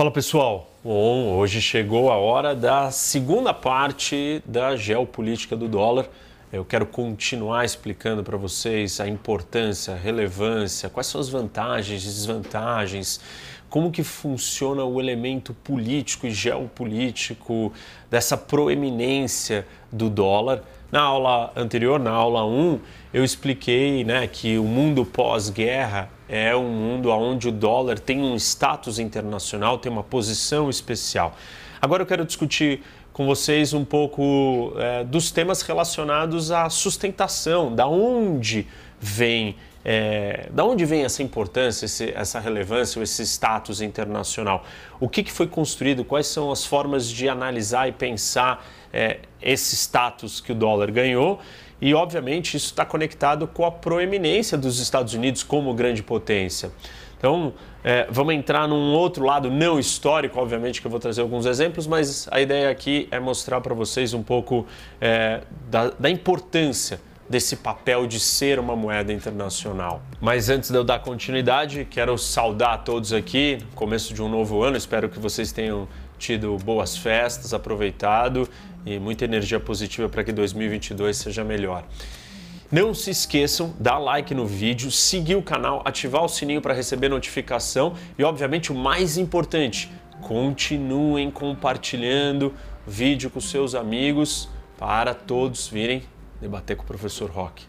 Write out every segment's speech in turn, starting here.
Fala pessoal, bom, hoje chegou a hora da segunda parte da geopolítica do dólar. Eu quero continuar explicando para vocês a importância, a relevância, quais são as vantagens e desvantagens, como que funciona o elemento político e geopolítico dessa proeminência do dólar. Na aula anterior, na aula 1, eu expliquei né, que o mundo pós-guerra é um mundo onde o dólar tem um status internacional, tem uma posição especial. Agora eu quero discutir com vocês um pouco é, dos temas relacionados à sustentação, da onde vem é, da onde vem essa importância, esse, essa relevância, esse status internacional? O que, que, foi construído? Quais são as formas de analisar e pensar é, esse status que o dólar ganhou? E, obviamente, isso está conectado com a proeminência dos Estados Unidos como grande potência. Então, é, vamos entrar num outro lado não histórico, obviamente que eu vou trazer alguns exemplos, mas a ideia aqui é mostrar para vocês um pouco é, da, da importância desse papel de ser uma moeda internacional. Mas antes de eu dar continuidade, quero saudar a todos aqui, começo de um novo ano, espero que vocês tenham tido boas festas, aproveitado e muita energia positiva para que 2022 seja melhor. Não se esqueçam, dar like no vídeo, seguir o canal, ativar o sininho para receber notificação e, obviamente, o mais importante, continuem compartilhando o vídeo com seus amigos para todos virem debater com o professor Rock.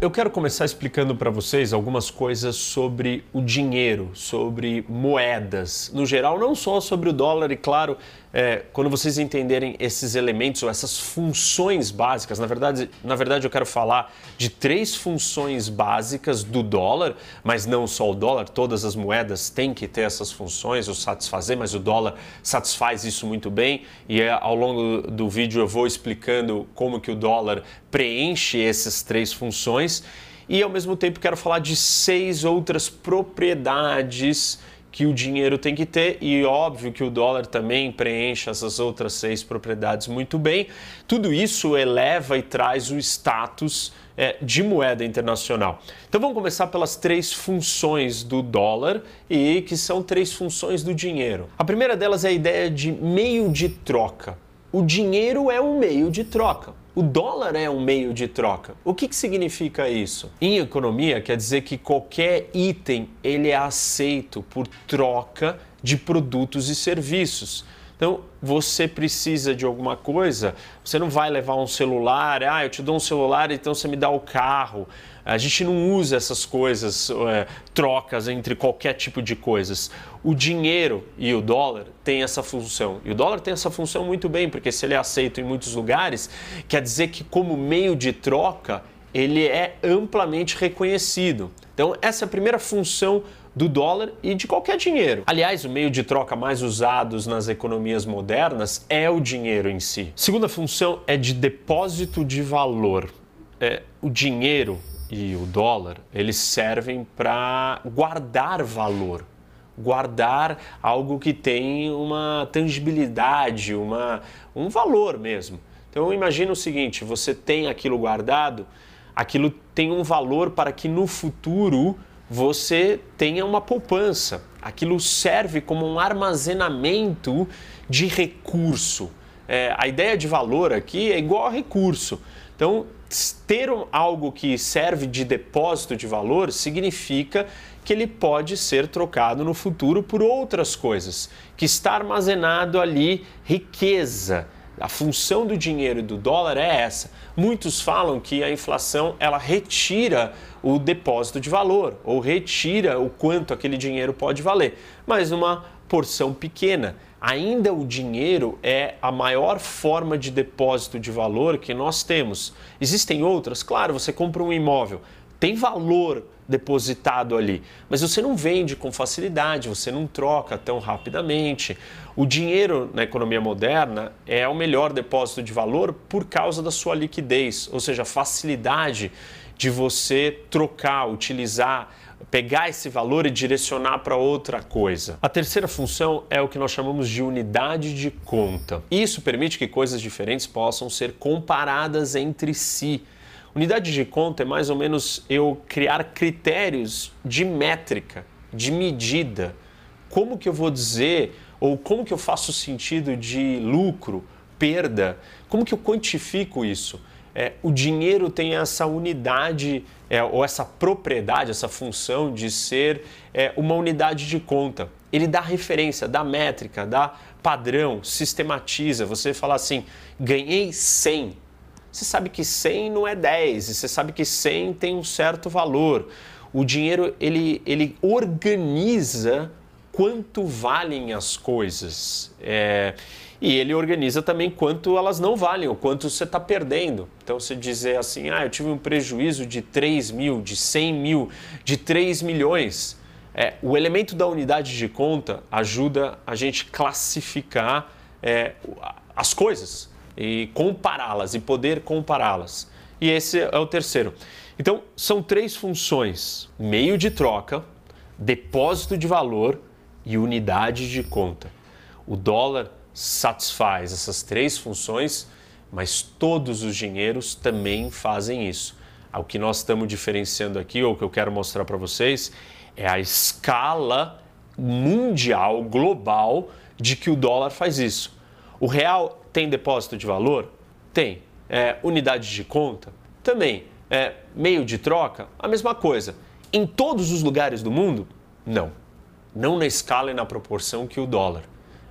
Eu quero começar explicando para vocês algumas coisas sobre o dinheiro, sobre moedas, no geral, não só sobre o dólar, e claro, é, quando vocês entenderem esses elementos ou essas funções básicas, na verdade, na verdade eu quero falar de três funções básicas do dólar, mas não só o dólar, todas as moedas têm que ter essas funções, ou satisfazer, mas o dólar satisfaz isso muito bem, e é, ao longo do vídeo eu vou explicando como que o dólar preenche essas três funções. E ao mesmo tempo quero falar de seis outras propriedades que o dinheiro tem que ter e óbvio que o dólar também preenche essas outras seis propriedades muito bem. Tudo isso eleva e traz o status é, de moeda internacional. Então vamos começar pelas três funções do dólar e que são três funções do dinheiro. A primeira delas é a ideia de meio de troca. O dinheiro é um meio de troca. O dólar é um meio de troca. O que, que significa isso? Em economia, quer dizer que qualquer item ele é aceito por troca de produtos e serviços. Então, você precisa de alguma coisa, você não vai levar um celular, ah, eu te dou um celular, então você me dá o carro. A gente não usa essas coisas, é, trocas entre qualquer tipo de coisas. O dinheiro e o dólar têm essa função. E o dólar tem essa função muito bem, porque se ele é aceito em muitos lugares, quer dizer que como meio de troca, ele é amplamente reconhecido. Então, essa é a primeira função do dólar e de qualquer dinheiro. Aliás, o meio de troca mais usados nas economias modernas é o dinheiro em si. Segunda função é de depósito de valor. É, o dinheiro e o dólar eles servem para guardar valor, guardar algo que tem uma tangibilidade, uma, um valor mesmo. Então imagina o seguinte: você tem aquilo guardado, aquilo tem um valor para que no futuro você tenha uma poupança. Aquilo serve como um armazenamento de recurso. É, a ideia de valor aqui é igual a recurso. Então, ter algo que serve de depósito de valor significa que ele pode ser trocado no futuro por outras coisas, que está armazenado ali riqueza. A função do dinheiro e do dólar é essa. Muitos falam que a inflação ela retira o depósito de valor ou retira o quanto aquele dinheiro pode valer, mas uma porção pequena. Ainda o dinheiro é a maior forma de depósito de valor que nós temos. Existem outras? Claro, você compra um imóvel, tem valor depositado ali, mas você não vende com facilidade, você não troca tão rapidamente. O dinheiro na economia moderna é o melhor depósito de valor por causa da sua liquidez, ou seja, a facilidade de você trocar, utilizar pegar esse valor e direcionar para outra coisa. A terceira função é o que nós chamamos de unidade de conta. Isso permite que coisas diferentes possam ser comparadas entre si. Unidade de conta é mais ou menos eu criar critérios de métrica, de medida. Como que eu vou dizer ou como que eu faço sentido de lucro, perda? Como que eu quantifico isso? É, o dinheiro tem essa unidade é, ou essa propriedade, essa função de ser é, uma unidade de conta. Ele dá referência, dá métrica, dá padrão, sistematiza. Você fala assim, ganhei 100. Você sabe que 100 não é 10, e você sabe que 100 tem um certo valor. O dinheiro, ele, ele organiza quanto valem as coisas. É, e ele organiza também quanto elas não valem, o quanto você está perdendo. Então, se dizer assim, ah, eu tive um prejuízo de 3 mil, de 100 mil, de 3 milhões, é, o elemento da unidade de conta ajuda a gente classificar é, as coisas e compará-las e poder compará-las. E esse é o terceiro. Então, são três funções: meio de troca, depósito de valor e unidade de conta. O dólar satisfaz essas três funções, mas todos os dinheiros também fazem isso. O que nós estamos diferenciando aqui, ou o que eu quero mostrar para vocês, é a escala mundial, global, de que o dólar faz isso. O real tem depósito de valor? Tem. É, unidade de conta? Também. É, meio de troca? A mesma coisa. Em todos os lugares do mundo? Não. Não na escala e na proporção que o dólar.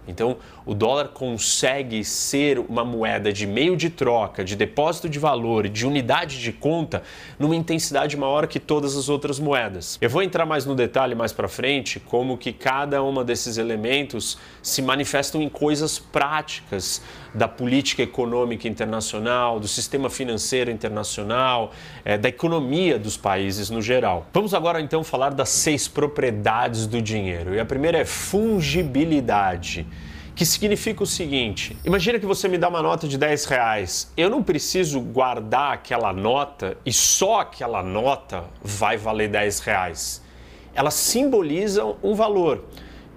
Então, o dólar consegue ser uma moeda de meio de troca, de depósito de valor e de unidade de conta numa intensidade maior que todas as outras moedas. Eu vou entrar mais no detalhe mais para frente, como que cada uma desses elementos se manifestam em coisas práticas da política econômica internacional, do sistema financeiro internacional, é, da economia dos países no geral. Vamos agora então falar das seis propriedades do dinheiro. E a primeira é fungibilidade que significa o seguinte: imagina que você me dá uma nota de 10 reais. Eu não preciso guardar aquela nota e só aquela nota vai valer 10 reais. Elas simbolizam um valor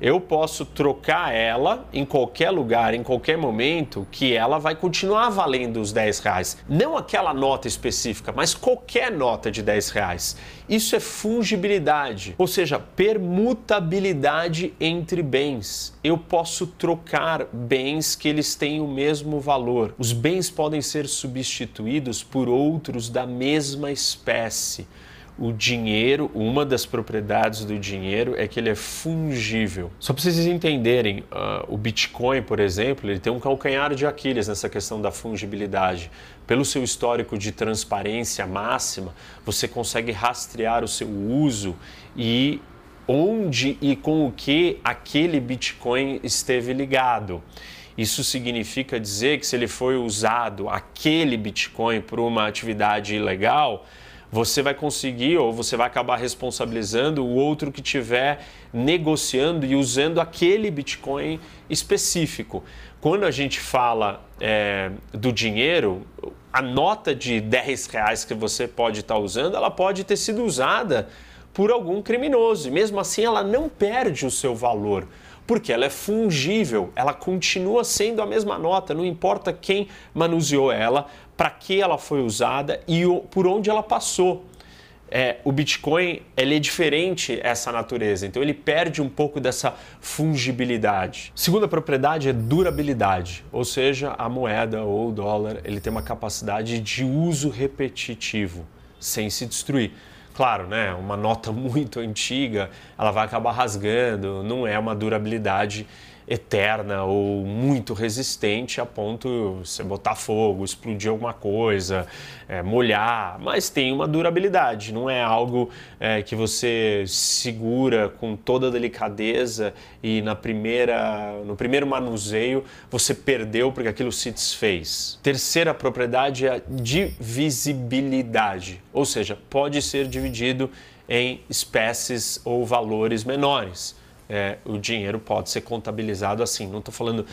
eu posso trocar ela em qualquer lugar, em qualquer momento, que ela vai continuar valendo os 10 reais. Não aquela nota específica, mas qualquer nota de 10 reais. Isso é fungibilidade, ou seja, permutabilidade entre bens. Eu posso trocar bens que eles têm o mesmo valor. Os bens podem ser substituídos por outros da mesma espécie o dinheiro, uma das propriedades do dinheiro é que ele é fungível. Só para vocês entenderem, uh, o Bitcoin, por exemplo, ele tem um calcanhar de Aquiles nessa questão da fungibilidade. Pelo seu histórico de transparência máxima, você consegue rastrear o seu uso e onde e com o que aquele Bitcoin esteve ligado. Isso significa dizer que se ele foi usado, aquele Bitcoin, por uma atividade ilegal, você vai conseguir ou você vai acabar responsabilizando o outro que estiver negociando e usando aquele Bitcoin específico. Quando a gente fala é, do dinheiro, a nota de 10 reais que você pode estar usando, ela pode ter sido usada por algum criminoso e mesmo assim ela não perde o seu valor porque ela é fungível, ela continua sendo a mesma nota, não importa quem manuseou ela, para que ela foi usada e por onde ela passou. É, o Bitcoin ele é diferente essa natureza, então ele perde um pouco dessa fungibilidade. Segunda propriedade é durabilidade, ou seja, a moeda ou o dólar ele tem uma capacidade de uso repetitivo sem se destruir. Claro, né, uma nota muito antiga, ela vai acabar rasgando, não é uma durabilidade eterna ou muito resistente a ponto de você botar fogo, explodir alguma coisa, é, molhar, mas tem uma durabilidade, não é algo é, que você segura com toda a delicadeza e na primeira, no primeiro manuseio você perdeu porque aquilo se desfez. Terceira propriedade é a divisibilidade, ou seja, pode ser dividido em espécies ou valores menores é, o dinheiro pode ser contabilizado assim. Não estou falando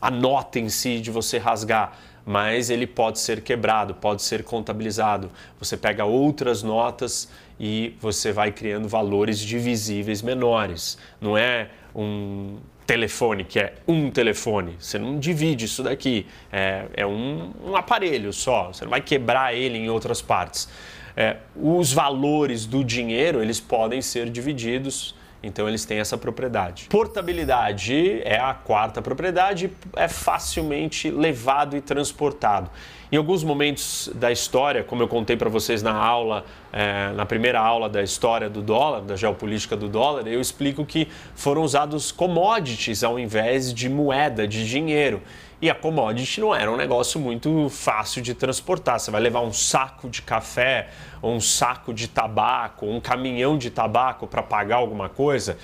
a nota em si de você rasgar, mas ele pode ser quebrado, pode ser contabilizado. Você pega outras notas e você vai criando valores divisíveis menores. Não é um telefone que é um telefone. Você não divide isso daqui. É, é um, um aparelho só. Você não vai quebrar ele em outras partes. É, os valores do dinheiro eles podem ser divididos então eles têm essa propriedade. Portabilidade é a quarta propriedade, é facilmente levado e transportado. Em alguns momentos da história, como eu contei para vocês na aula, é, na primeira aula da história do dólar, da geopolítica do dólar, eu explico que foram usados commodities ao invés de moeda, de dinheiro. E a commodity não era um negócio muito fácil de transportar. Você vai levar um saco de café, um saco de tabaco, um caminhão de tabaco para pagar alguma coisa.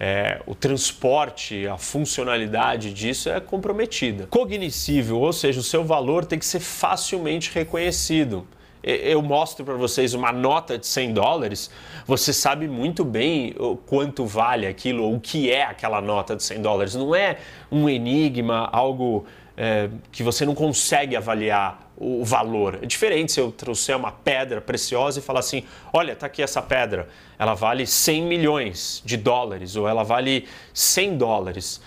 É, o transporte, a funcionalidade disso é comprometida. Cognoscível, ou seja, o seu valor tem que ser facilmente reconhecido eu mostro para vocês uma nota de 100 dólares, você sabe muito bem quanto vale aquilo, o que é aquela nota de 100 dólares. Não é um enigma, algo é, que você não consegue avaliar o valor. É diferente se eu trouxer uma pedra preciosa e falar assim: olha, está aqui essa pedra, ela vale 100 milhões de dólares ou ela vale 100 dólares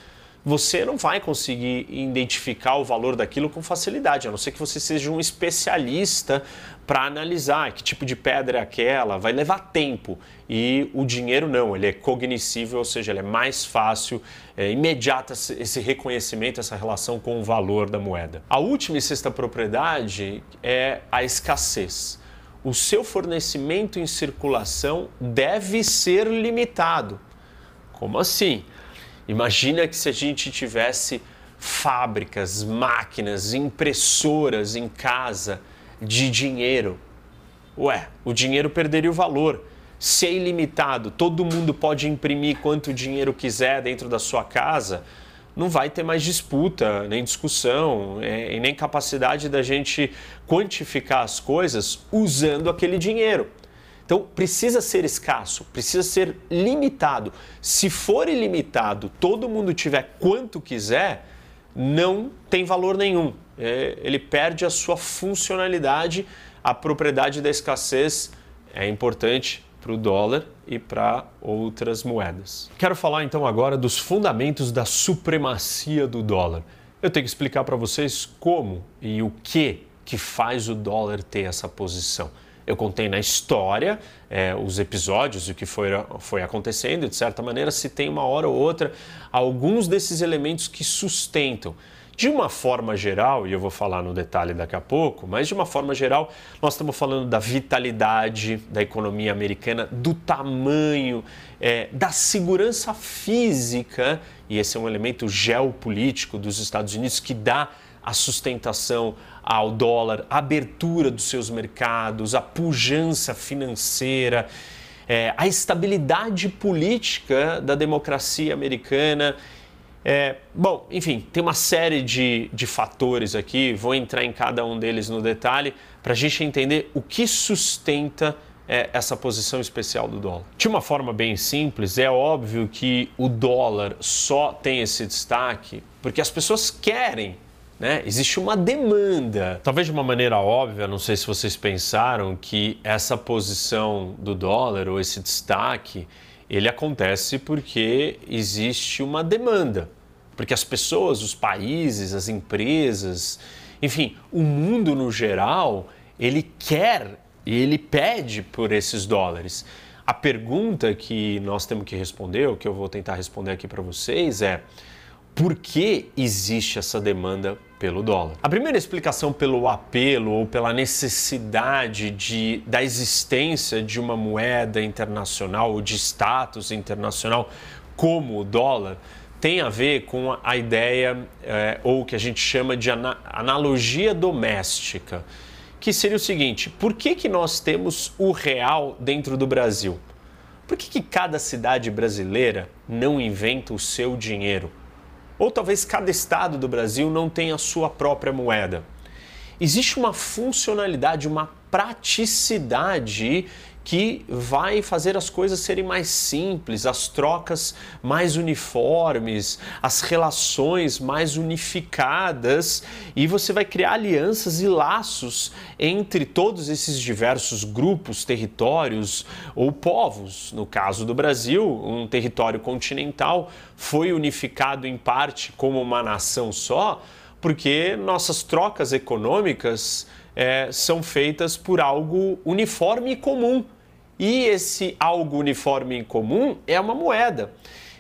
você não vai conseguir identificar o valor daquilo com facilidade, a não ser que você seja um especialista para analisar que tipo de pedra é aquela, vai levar tempo. E o dinheiro não, ele é cognoscível, ou seja, ele é mais fácil, é imediato esse reconhecimento, essa relação com o valor da moeda. A última e sexta propriedade é a escassez. O seu fornecimento em circulação deve ser limitado. Como assim? Imagina que se a gente tivesse fábricas, máquinas, impressoras em casa de dinheiro. Ué, o dinheiro perderia o valor. Se é ilimitado, todo mundo pode imprimir quanto dinheiro quiser dentro da sua casa, não vai ter mais disputa, nem discussão, é, e nem capacidade da gente quantificar as coisas usando aquele dinheiro. Então precisa ser escasso, precisa ser limitado. Se for ilimitado, todo mundo tiver quanto quiser, não tem valor nenhum. É, ele perde a sua funcionalidade. A propriedade da escassez é importante para o dólar e para outras moedas. Quero falar então agora dos fundamentos da supremacia do dólar. Eu tenho que explicar para vocês como e o que que faz o dólar ter essa posição. Eu contei na história é, os episódios, o que foi, foi acontecendo, de certa maneira, se tem uma hora ou outra alguns desses elementos que sustentam. De uma forma geral, e eu vou falar no detalhe daqui a pouco, mas de uma forma geral, nós estamos falando da vitalidade da economia americana, do tamanho, é, da segurança física, e esse é um elemento geopolítico dos Estados Unidos que dá a sustentação ao dólar, a abertura dos seus mercados, a pujança financeira, é, a estabilidade política da democracia americana. É, bom, enfim, tem uma série de, de fatores aqui, vou entrar em cada um deles no detalhe para a gente entender o que sustenta é, essa posição especial do dólar. De uma forma bem simples, é óbvio que o dólar só tem esse destaque porque as pessoas querem né? Existe uma demanda. Talvez de uma maneira óbvia, não sei se vocês pensaram que essa posição do dólar ou esse destaque, ele acontece porque existe uma demanda. Porque as pessoas, os países, as empresas, enfim, o mundo no geral, ele quer e ele pede por esses dólares. A pergunta que nós temos que responder, o que eu vou tentar responder aqui para vocês é: por que existe essa demanda pelo dólar. A primeira explicação pelo apelo ou pela necessidade de, da existência de uma moeda internacional ou de status internacional como o dólar tem a ver com a ideia é, ou que a gente chama de ana analogia doméstica, que seria o seguinte: por que, que nós temos o real dentro do Brasil? Por que, que cada cidade brasileira não inventa o seu dinheiro? Ou talvez cada estado do Brasil não tenha a sua própria moeda. Existe uma funcionalidade, uma praticidade que vai fazer as coisas serem mais simples, as trocas mais uniformes, as relações mais unificadas e você vai criar alianças e laços entre todos esses diversos grupos, territórios ou povos. No caso do Brasil, um território continental foi unificado em parte como uma nação só, porque nossas trocas econômicas é, são feitas por algo uniforme e comum e esse algo uniforme em comum é uma moeda.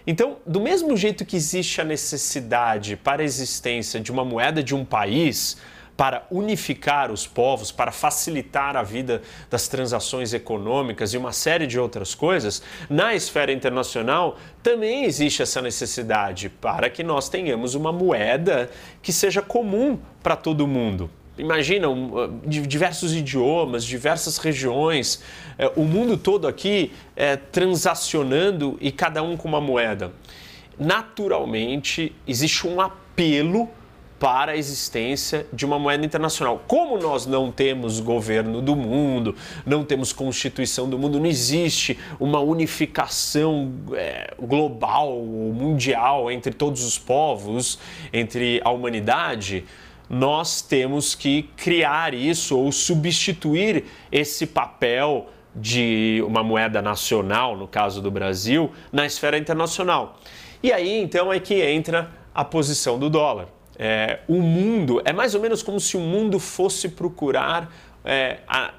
Então, do mesmo jeito que existe a necessidade para a existência de uma moeda de um país, para unificar os povos, para facilitar a vida das transações econômicas e uma série de outras coisas, na esfera internacional também existe essa necessidade para que nós tenhamos uma moeda que seja comum para todo mundo imaginam uh, diversos idiomas, diversas regiões, é, o mundo todo aqui é, transacionando e cada um com uma moeda. Naturalmente, existe um apelo para a existência de uma moeda internacional. Como nós não temos governo do mundo, não temos constituição do mundo, não existe uma unificação é, global, mundial entre todos os povos, entre a humanidade nós temos que criar isso ou substituir esse papel de uma moeda nacional, no caso do Brasil, na esfera internacional. E aí então é que entra a posição do dólar. É, o mundo é mais ou menos como se o mundo fosse procurar é, a,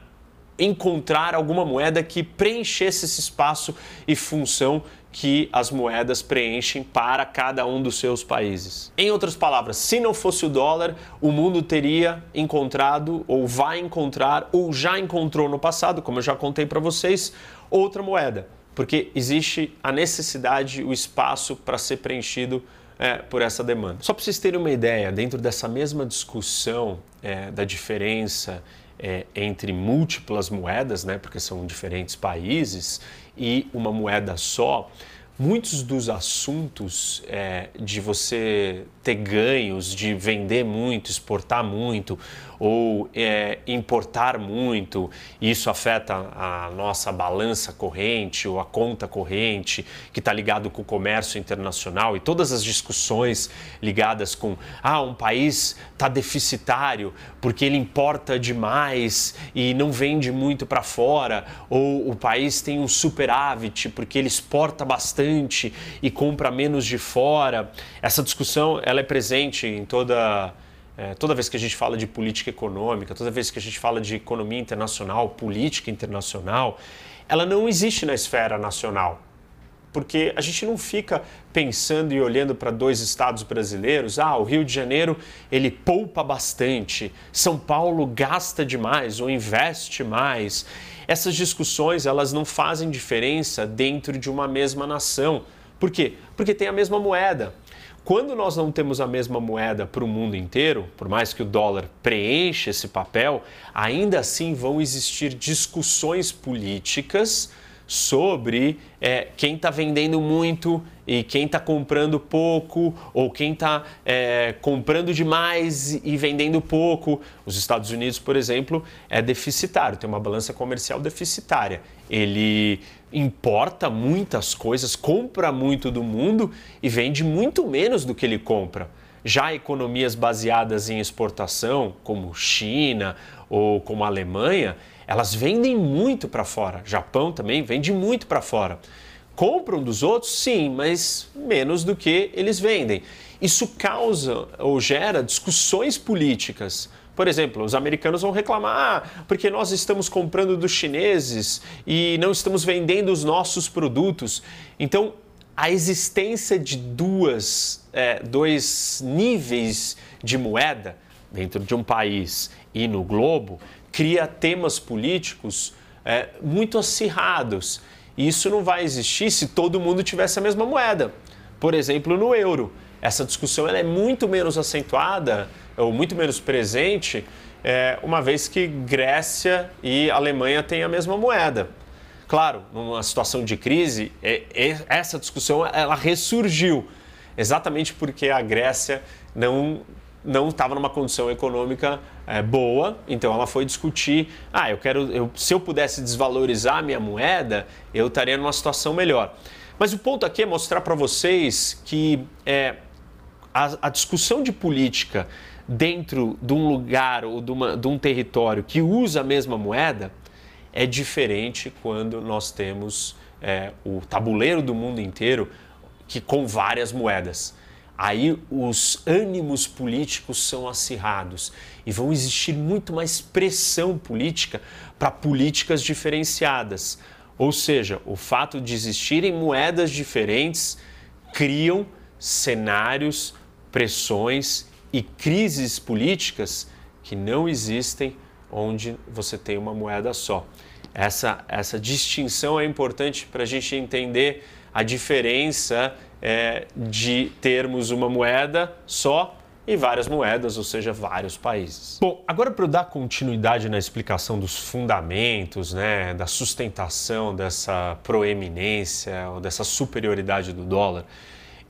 encontrar alguma moeda que preenchesse esse espaço e função que as moedas preenchem para cada um dos seus países. Em outras palavras, se não fosse o dólar, o mundo teria encontrado ou vai encontrar ou já encontrou no passado, como eu já contei para vocês, outra moeda, porque existe a necessidade, o espaço para ser preenchido é, por essa demanda. Só para vocês terem uma ideia, dentro dessa mesma discussão é, da diferença é, entre múltiplas moedas, né, porque são diferentes países, e uma moeda só, muitos dos assuntos é, de você ter ganhos, de vender muito, exportar muito ou é, importar muito, isso afeta a nossa balança corrente ou a conta corrente, que está ligado com o comércio internacional e todas as discussões ligadas com ah, um país está deficitário porque ele importa demais e não vende muito para fora, ou o país tem um superávit porque ele exporta bastante e compra menos de fora. Essa discussão ela é presente em toda é, toda vez que a gente fala de política econômica, toda vez que a gente fala de economia internacional, política internacional, ela não existe na esfera nacional. Porque a gente não fica pensando e olhando para dois estados brasileiros, ah, o Rio de Janeiro ele poupa bastante, São Paulo gasta demais ou investe mais. Essas discussões elas não fazem diferença dentro de uma mesma nação. Por quê? Porque tem a mesma moeda. Quando nós não temos a mesma moeda para o mundo inteiro, por mais que o dólar preencha esse papel, ainda assim vão existir discussões políticas sobre é, quem está vendendo muito e quem está comprando pouco, ou quem está é, comprando demais e vendendo pouco. Os Estados Unidos, por exemplo, é deficitário, tem uma balança comercial deficitária. Ele importa muitas coisas, compra muito do mundo e vende muito menos do que ele compra. Já economias baseadas em exportação, como China ou como Alemanha, elas vendem muito para fora. Japão também vende muito para fora. Compram dos outros, sim, mas menos do que eles vendem. Isso causa ou gera discussões políticas. Por exemplo, os americanos vão reclamar ah, porque nós estamos comprando dos chineses e não estamos vendendo os nossos produtos. Então, a existência de duas, é, dois níveis de moeda dentro de um país e no globo cria temas políticos é, muito acirrados. Isso não vai existir se todo mundo tivesse a mesma moeda. Por exemplo, no euro. Essa discussão ela é muito menos acentuada ou muito menos presente, é, uma vez que Grécia e Alemanha têm a mesma moeda. Claro, numa situação de crise, é, é, essa discussão ela ressurgiu, exatamente porque a Grécia não não estava numa condição econômica é, boa, então ela foi discutir, ah, eu quero, eu, se eu pudesse desvalorizar a minha moeda, eu estaria numa situação melhor. Mas o ponto aqui é mostrar para vocês que é, a, a, discussão de política dentro de um lugar ou de, uma, de um território que usa a mesma moeda é diferente quando nós temos é, o tabuleiro do mundo inteiro que com várias moedas aí os ânimos políticos são acirrados e vão existir muito mais pressão política para políticas diferenciadas. Ou seja, o fato de existirem moedas diferentes criam cenários, pressões e crises políticas que não existem onde você tem uma moeda só. Essa, essa distinção é importante para a gente entender a diferença é, de termos uma moeda só e várias moedas, ou seja, vários países. Bom, agora para eu dar continuidade na explicação dos fundamentos, né, da sustentação dessa proeminência ou dessa superioridade do dólar,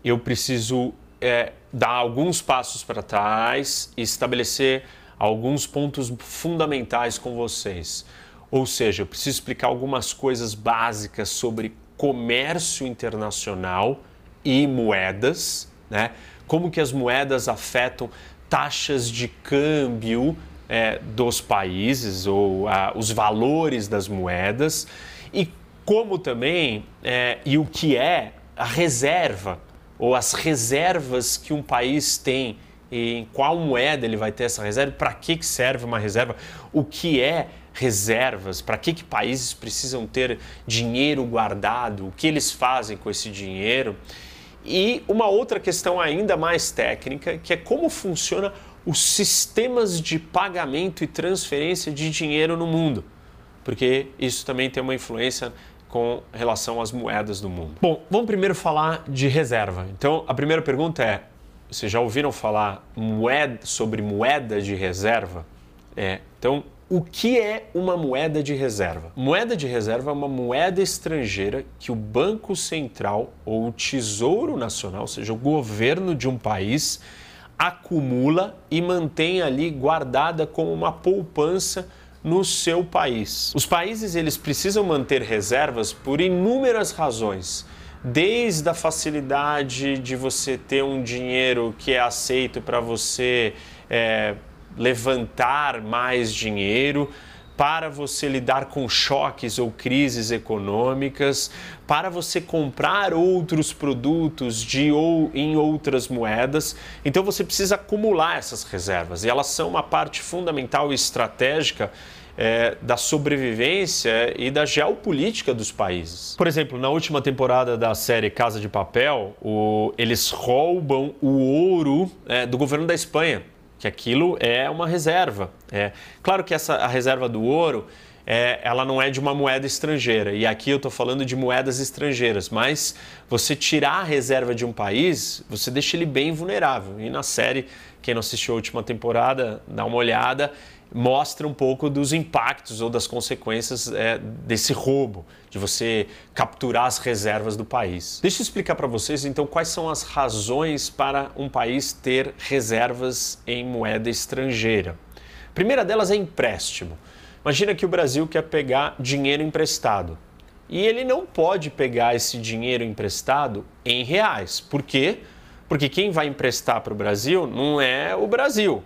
eu preciso é, dar alguns passos para trás e estabelecer alguns pontos fundamentais com vocês. Ou seja, eu preciso explicar algumas coisas básicas sobre comércio internacional e moedas, né? Como que as moedas afetam taxas de câmbio é, dos países ou os valores das moedas e como também é, e o que é a reserva ou as reservas que um país tem em qual moeda ele vai ter essa reserva, para que, que serve uma reserva, o que é reservas, para que, que países precisam ter dinheiro guardado, o que eles fazem com esse dinheiro. E uma outra questão ainda mais técnica, que é como funciona os sistemas de pagamento e transferência de dinheiro no mundo, porque isso também tem uma influência com relação às moedas do mundo. Bom, vamos primeiro falar de reserva. Então, a primeira pergunta é: vocês já ouviram falar moeda, sobre moeda de reserva? É, então, o que é uma moeda de reserva? Moeda de reserva é uma moeda estrangeira que o Banco Central ou o Tesouro Nacional, ou seja, o governo de um país, acumula e mantém ali guardada como uma poupança no seu país. Os países eles precisam manter reservas por inúmeras razões desde a facilidade de você ter um dinheiro que é aceito para você é, levantar mais dinheiro, para você lidar com choques ou crises econômicas, para você comprar outros produtos de ou em outras moedas. Então você precisa acumular essas reservas e elas são uma parte fundamental e estratégica é, da sobrevivência e da geopolítica dos países. Por exemplo, na última temporada da série Casa de Papel, o, eles roubam o ouro é, do governo da Espanha que aquilo é uma reserva. É, claro que essa, a reserva do ouro é, ela não é de uma moeda estrangeira. E aqui eu estou falando de moedas estrangeiras, mas você tirar a reserva de um país, você deixa ele bem vulnerável. E na série, quem não assistiu a última temporada, dá uma olhada mostra um pouco dos impactos ou das consequências é, desse roubo, de você capturar as reservas do país. Deixa eu explicar para vocês então quais são as razões para um país ter reservas em moeda estrangeira. A primeira delas é empréstimo. Imagina que o Brasil quer pegar dinheiro emprestado. E ele não pode pegar esse dinheiro emprestado em reais. Por quê? Porque quem vai emprestar para o Brasil não é o Brasil,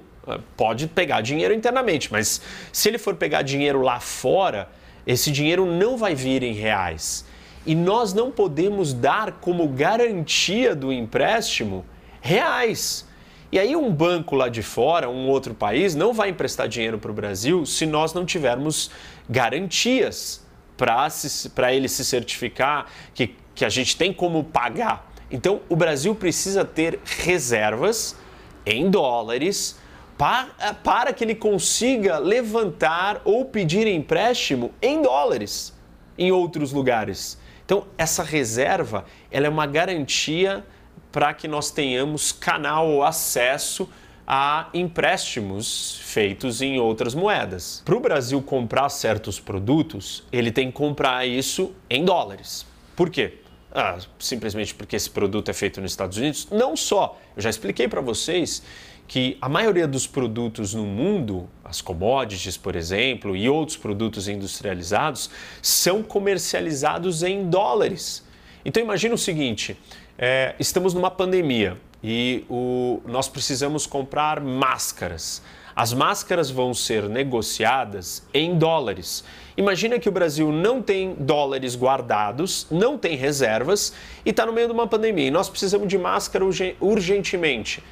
pode pegar dinheiro internamente, mas se ele for pegar dinheiro lá fora, esse dinheiro não vai vir em reais. E nós não podemos dar como garantia do empréstimo reais. E aí, um banco lá de fora, um outro país, não vai emprestar dinheiro para o Brasil se nós não tivermos garantias para ele se certificar que, que a gente tem como pagar. Então, o Brasil precisa ter reservas em dólares para, para que ele consiga levantar ou pedir empréstimo em dólares em outros lugares. Então, essa reserva ela é uma garantia para que nós tenhamos canal ou acesso a empréstimos feitos em outras moedas. Para o Brasil comprar certos produtos, ele tem que comprar isso em dólares. Por quê? Ah, simplesmente porque esse produto é feito nos Estados Unidos? Não só. Eu já expliquei para vocês que a maioria dos produtos no mundo, as commodities, por exemplo, e outros produtos industrializados, são comercializados em dólares. Então imagine o seguinte: é, estamos numa pandemia e o, nós precisamos comprar máscaras. As máscaras vão ser negociadas em dólares. Imagina que o Brasil não tem dólares guardados, não tem reservas e está no meio de uma pandemia. E nós precisamos de máscara urgentemente.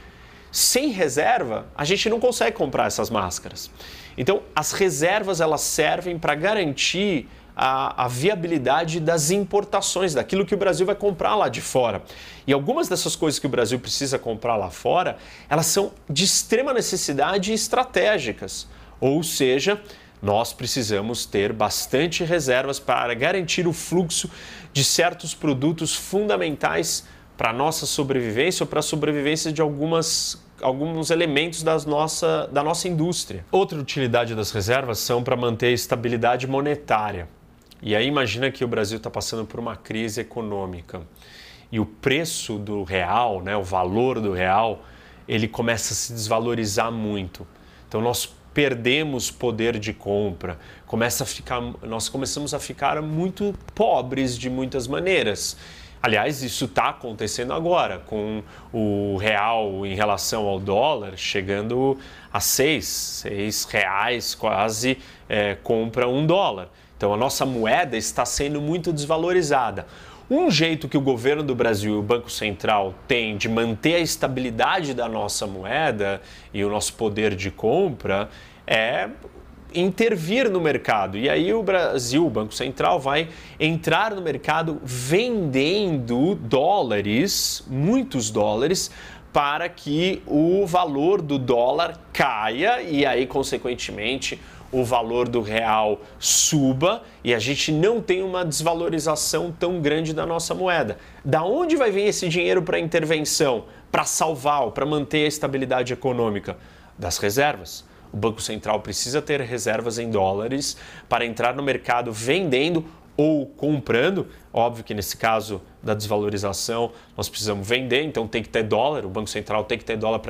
Sem reserva, a gente não consegue comprar essas máscaras. Então, as reservas elas servem para garantir a, a, viabilidade das importações, daquilo que o Brasil vai comprar lá de fora. E algumas dessas coisas que o Brasil precisa comprar lá fora, elas são de extrema necessidade e estratégicas. Ou seja, nós precisamos ter bastante reservas para garantir o fluxo de certos produtos fundamentais para nossa sobrevivência ou para a sobrevivência de algumas alguns elementos das nossa, da nossa indústria. Outra utilidade das reservas são para manter a estabilidade monetária. E aí imagina que o Brasil está passando por uma crise econômica e o preço do real, né, o valor do real, ele começa a se desvalorizar muito. Então nós perdemos poder de compra, começa a ficar, nós começamos a ficar muito pobres de muitas maneiras. Aliás, isso está acontecendo agora, com o real em relação ao dólar chegando a seis, seis reais quase é, compra um dólar. Então a nossa moeda está sendo muito desvalorizada. Um jeito que o governo do Brasil e o Banco Central têm de manter a estabilidade da nossa moeda e o nosso poder de compra é intervir no mercado. E aí o Brasil, o Banco Central, vai entrar no mercado vendendo dólares, muitos dólares, para que o valor do dólar caia e aí, consequentemente, o valor do real suba e a gente não tem uma desvalorização tão grande da nossa moeda. Da onde vai vir esse dinheiro para intervenção, para salvar, para manter a estabilidade econômica? Das reservas. O Banco Central precisa ter reservas em dólares para entrar no mercado vendendo ou comprando. Óbvio que nesse caso da desvalorização nós precisamos vender, então tem que ter dólar, o Banco Central tem que ter dólar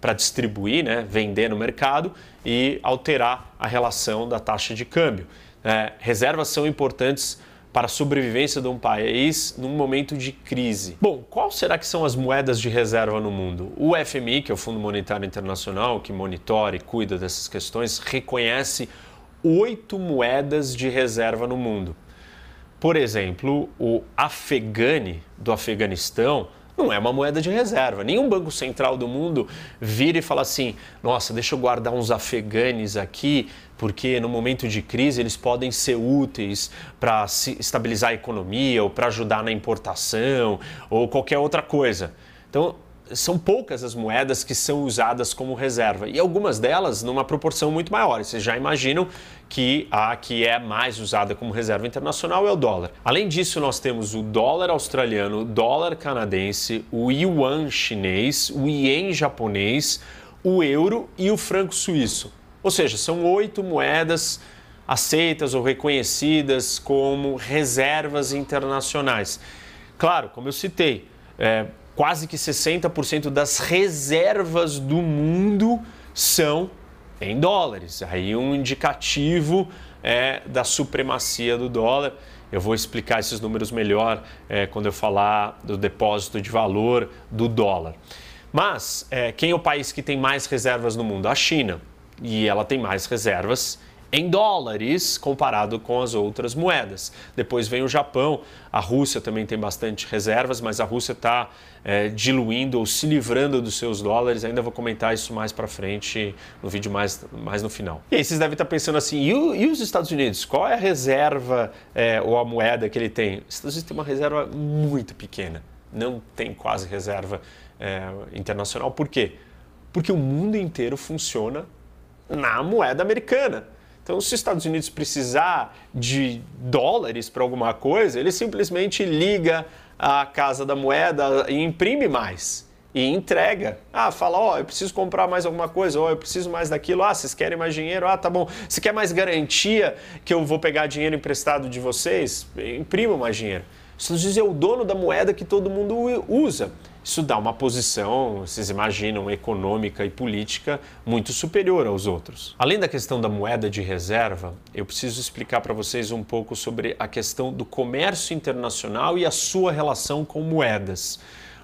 para distribuir, né, vender no mercado e alterar a relação da taxa de câmbio. É, reservas são importantes para a sobrevivência de um país num momento de crise. Bom, qual será que são as moedas de reserva no mundo? O FMI, que é o Fundo Monetário Internacional, que monitora e cuida dessas questões, reconhece oito moedas de reserva no mundo. Por exemplo, o Afegani do Afeganistão não é uma moeda de reserva. Nenhum banco central do mundo vira e fala assim: nossa, deixa eu guardar uns afeganes aqui, porque no momento de crise eles podem ser úteis para estabilizar a economia ou para ajudar na importação ou qualquer outra coisa. Então, são poucas as moedas que são usadas como reserva e algumas delas numa proporção muito maior. Vocês já imaginam que a que é mais usada como reserva internacional é o dólar. Além disso, nós temos o dólar australiano, o dólar canadense, o yuan chinês, o ien japonês, o euro e o franco suíço. Ou seja, são oito moedas aceitas ou reconhecidas como reservas internacionais. Claro, como eu citei, é, quase que 60% das reservas do mundo são em dólares. Aí um indicativo é, da supremacia do dólar. Eu vou explicar esses números melhor é, quando eu falar do depósito de valor do dólar. Mas é, quem é o país que tem mais reservas no mundo? A China. E ela tem mais reservas em dólares comparado com as outras moedas. Depois vem o Japão, a Rússia também tem bastante reservas, mas a Rússia está é, diluindo ou se livrando dos seus dólares. Ainda vou comentar isso mais para frente no vídeo mais, mais no final. E aí vocês devem estar pensando assim: e, o, e os Estados Unidos? Qual é a reserva é, ou a moeda que ele tem? Os Estados Unidos tem uma reserva muito pequena, não tem quase reserva é, internacional. Por quê? Porque o mundo inteiro funciona na moeda americana. Então, se os Estados Unidos precisar de dólares para alguma coisa, ele simplesmente liga a casa da moeda e imprime mais e entrega. Ah, fala, ó, oh, eu preciso comprar mais alguma coisa, ó, oh, eu preciso mais daquilo. Ah, vocês querem mais dinheiro? Ah, tá bom. Você quer mais garantia que eu vou pegar dinheiro emprestado de vocês? Imprima mais dinheiro. Os Estados Unidos é o dono da moeda que todo mundo usa. Isso dá uma posição, vocês imaginam, econômica e política muito superior aos outros. Além da questão da moeda de reserva, eu preciso explicar para vocês um pouco sobre a questão do comércio internacional e a sua relação com moedas.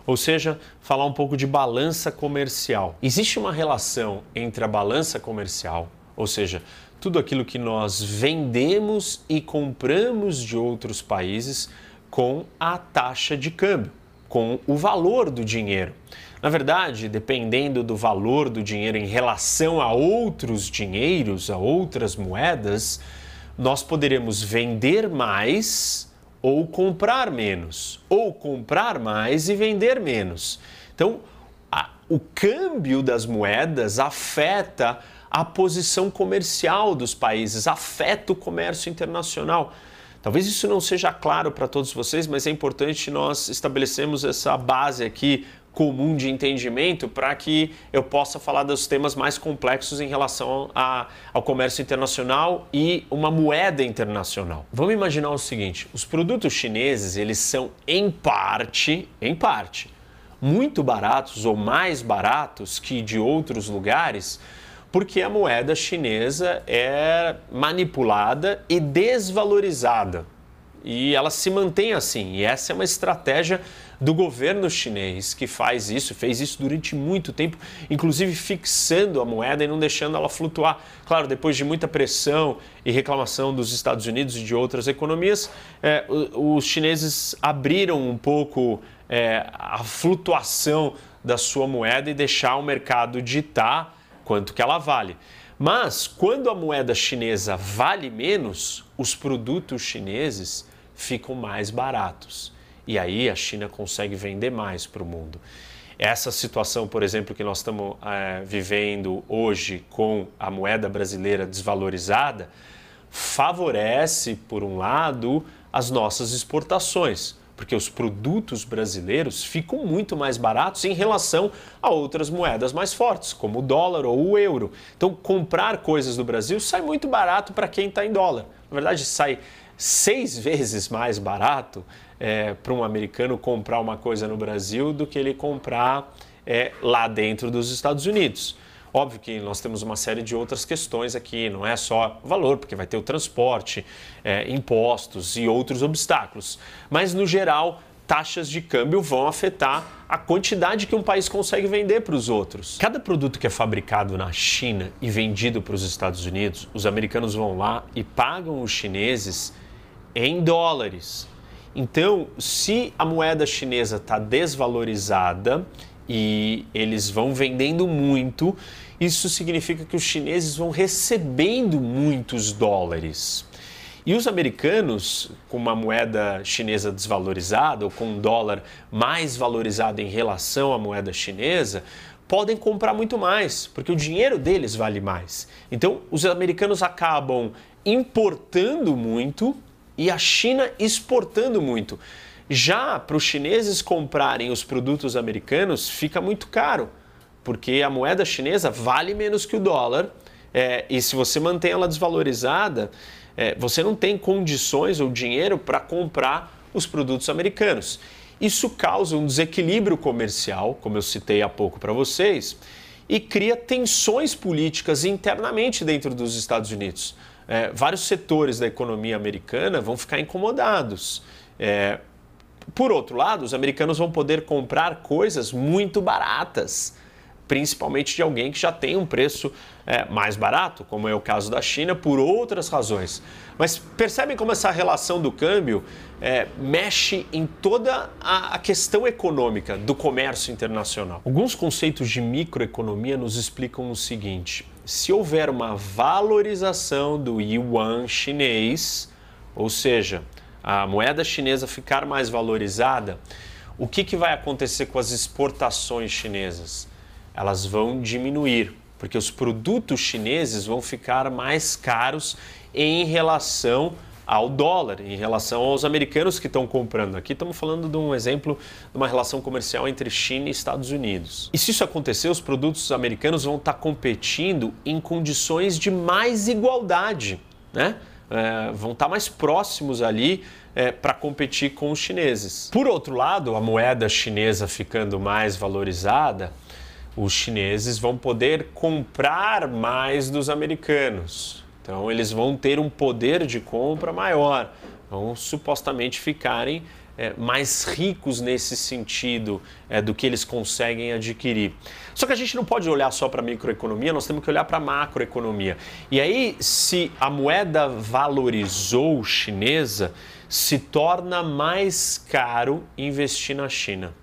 Ou seja, falar um pouco de balança comercial. Existe uma relação entre a balança comercial, ou seja, tudo aquilo que nós vendemos e compramos de outros países, com a taxa de câmbio com o valor do dinheiro. Na verdade, dependendo do valor do dinheiro em relação a outros dinheiros, a outras moedas, nós poderemos vender mais ou comprar menos, ou comprar mais e vender menos. Então, a, o câmbio das moedas afeta a posição comercial dos países, afeta o comércio internacional. Talvez isso não seja claro para todos vocês, mas é importante nós estabelecermos essa base aqui comum de entendimento para que eu possa falar dos temas mais complexos em relação a, ao comércio internacional e uma moeda internacional. Vamos imaginar o seguinte: os produtos chineses eles são em parte, em parte, muito baratos ou mais baratos que de outros lugares porque a moeda chinesa é manipulada e desvalorizada. E ela se mantém assim. E essa é uma estratégia do governo chinês que faz isso, fez isso durante muito tempo, inclusive fixando a moeda e não deixando ela flutuar. Claro, depois de muita pressão e reclamação dos Estados Unidos e de outras economias, é, os chineses abriram um pouco é, a flutuação da sua moeda e deixar o mercado ditar quanto que ela vale. Mas quando a moeda chinesa vale menos, os produtos chineses ficam mais baratos. E aí a China consegue vender mais para o mundo. Essa situação, por exemplo, que nós estamos é, vivendo hoje com a moeda brasileira desvalorizada, favorece, por um lado, as nossas exportações porque os produtos brasileiros ficam muito mais baratos em relação a outras moedas mais fortes, como o dólar ou o euro. Então, comprar coisas do Brasil sai muito barato para quem está em dólar. Na verdade, sai seis vezes mais barato é, para um americano comprar uma coisa no Brasil do que ele comprar é, lá dentro dos Estados Unidos. Óbvio que nós temos uma série de outras questões aqui, não é só valor, porque vai ter o transporte, é, impostos e outros obstáculos. Mas, no geral, taxas de câmbio vão afetar a quantidade que um país consegue vender para os outros. Cada produto que é fabricado na China e vendido para os Estados Unidos, os americanos vão lá e pagam os chineses em dólares. Então, se a moeda chinesa está desvalorizada e eles vão vendendo muito, isso significa que os chineses vão recebendo muitos dólares. E os americanos, com uma moeda chinesa desvalorizada ou com um dólar mais valorizado em relação à moeda chinesa, podem comprar muito mais, porque o dinheiro deles vale mais. Então, os americanos acabam importando muito e a China exportando muito. Já para os chineses comprarem os produtos americanos, fica muito caro porque a moeda chinesa vale menos que o dólar é, e se você mantém ela desvalorizada, é, você não tem condições ou dinheiro para comprar os produtos americanos. Isso causa um desequilíbrio comercial, como eu citei há pouco para vocês, e cria tensões políticas internamente dentro dos Estados Unidos. É, vários setores da economia americana vão ficar incomodados. É, por outro lado, os americanos vão poder comprar coisas muito baratas principalmente de alguém que já tem um preço é, mais barato, como é o caso da China, por outras razões. Mas percebem como essa relação do câmbio é, mexe em toda a, a questão econômica do comércio internacional. Alguns conceitos de microeconomia nos explicam o seguinte: se houver uma valorização do yuan chinês, ou seja, a moeda chinesa ficar mais valorizada, o que, que vai acontecer com as exportações chinesas? elas vão diminuir, porque os produtos chineses vão ficar mais caros em relação ao dólar, em relação aos americanos que estão comprando. Aqui estamos falando de um exemplo de uma relação comercial entre China e Estados Unidos. E se isso acontecer, os produtos americanos vão estar competindo em condições de mais igualdade, né? É, vão estar tá mais próximos ali é, para competir com os chineses. Por outro lado, a moeda chinesa ficando mais valorizada, os chineses vão poder comprar mais dos americanos. Então, eles vão ter um poder de compra maior, vão supostamente ficarem é, mais ricos nesse sentido é, do que eles conseguem adquirir. Só que a gente não pode olhar só para a microeconomia, nós temos que olhar para a macroeconomia. E aí, se a moeda valorizou chinesa, se torna mais caro investir na China.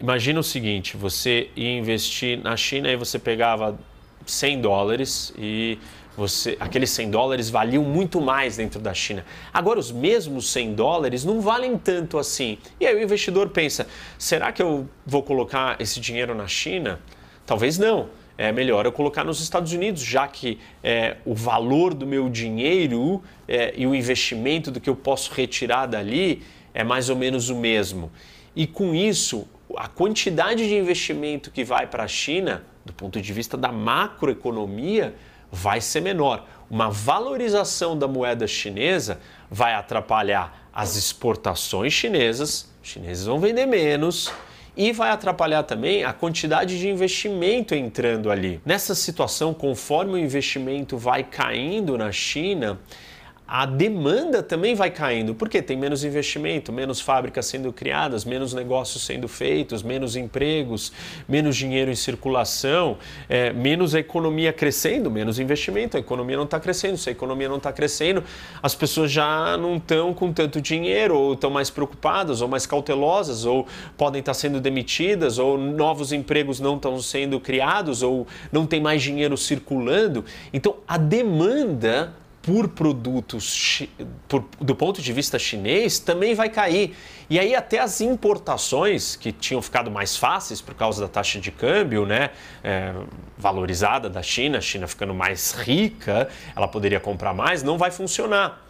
Imagina o seguinte: você ia investir na China e você pegava 100 dólares e você, aqueles 100 dólares valiam muito mais dentro da China. Agora, os mesmos 100 dólares não valem tanto assim. E aí o investidor pensa: será que eu vou colocar esse dinheiro na China? Talvez não. É melhor eu colocar nos Estados Unidos, já que é, o valor do meu dinheiro é, e o investimento do que eu posso retirar dali é mais ou menos o mesmo. E com isso, a quantidade de investimento que vai para a China, do ponto de vista da macroeconomia, vai ser menor. Uma valorização da moeda chinesa vai atrapalhar as exportações chinesas, os chineses vão vender menos e vai atrapalhar também a quantidade de investimento entrando ali. Nessa situação, conforme o investimento vai caindo na China, a demanda também vai caindo, porque tem menos investimento, menos fábricas sendo criadas, menos negócios sendo feitos, menos empregos, menos dinheiro em circulação, é, menos a economia crescendo, menos investimento, a economia não está crescendo. Se a economia não está crescendo, as pessoas já não estão com tanto dinheiro, ou estão mais preocupadas, ou mais cautelosas, ou podem estar tá sendo demitidas, ou novos empregos não estão sendo criados, ou não tem mais dinheiro circulando. Então a demanda por produtos por, do ponto de vista chinês também vai cair. E aí até as importações que tinham ficado mais fáceis por causa da taxa de câmbio, né, é, valorizada da China, a China ficando mais rica, ela poderia comprar mais, não vai funcionar.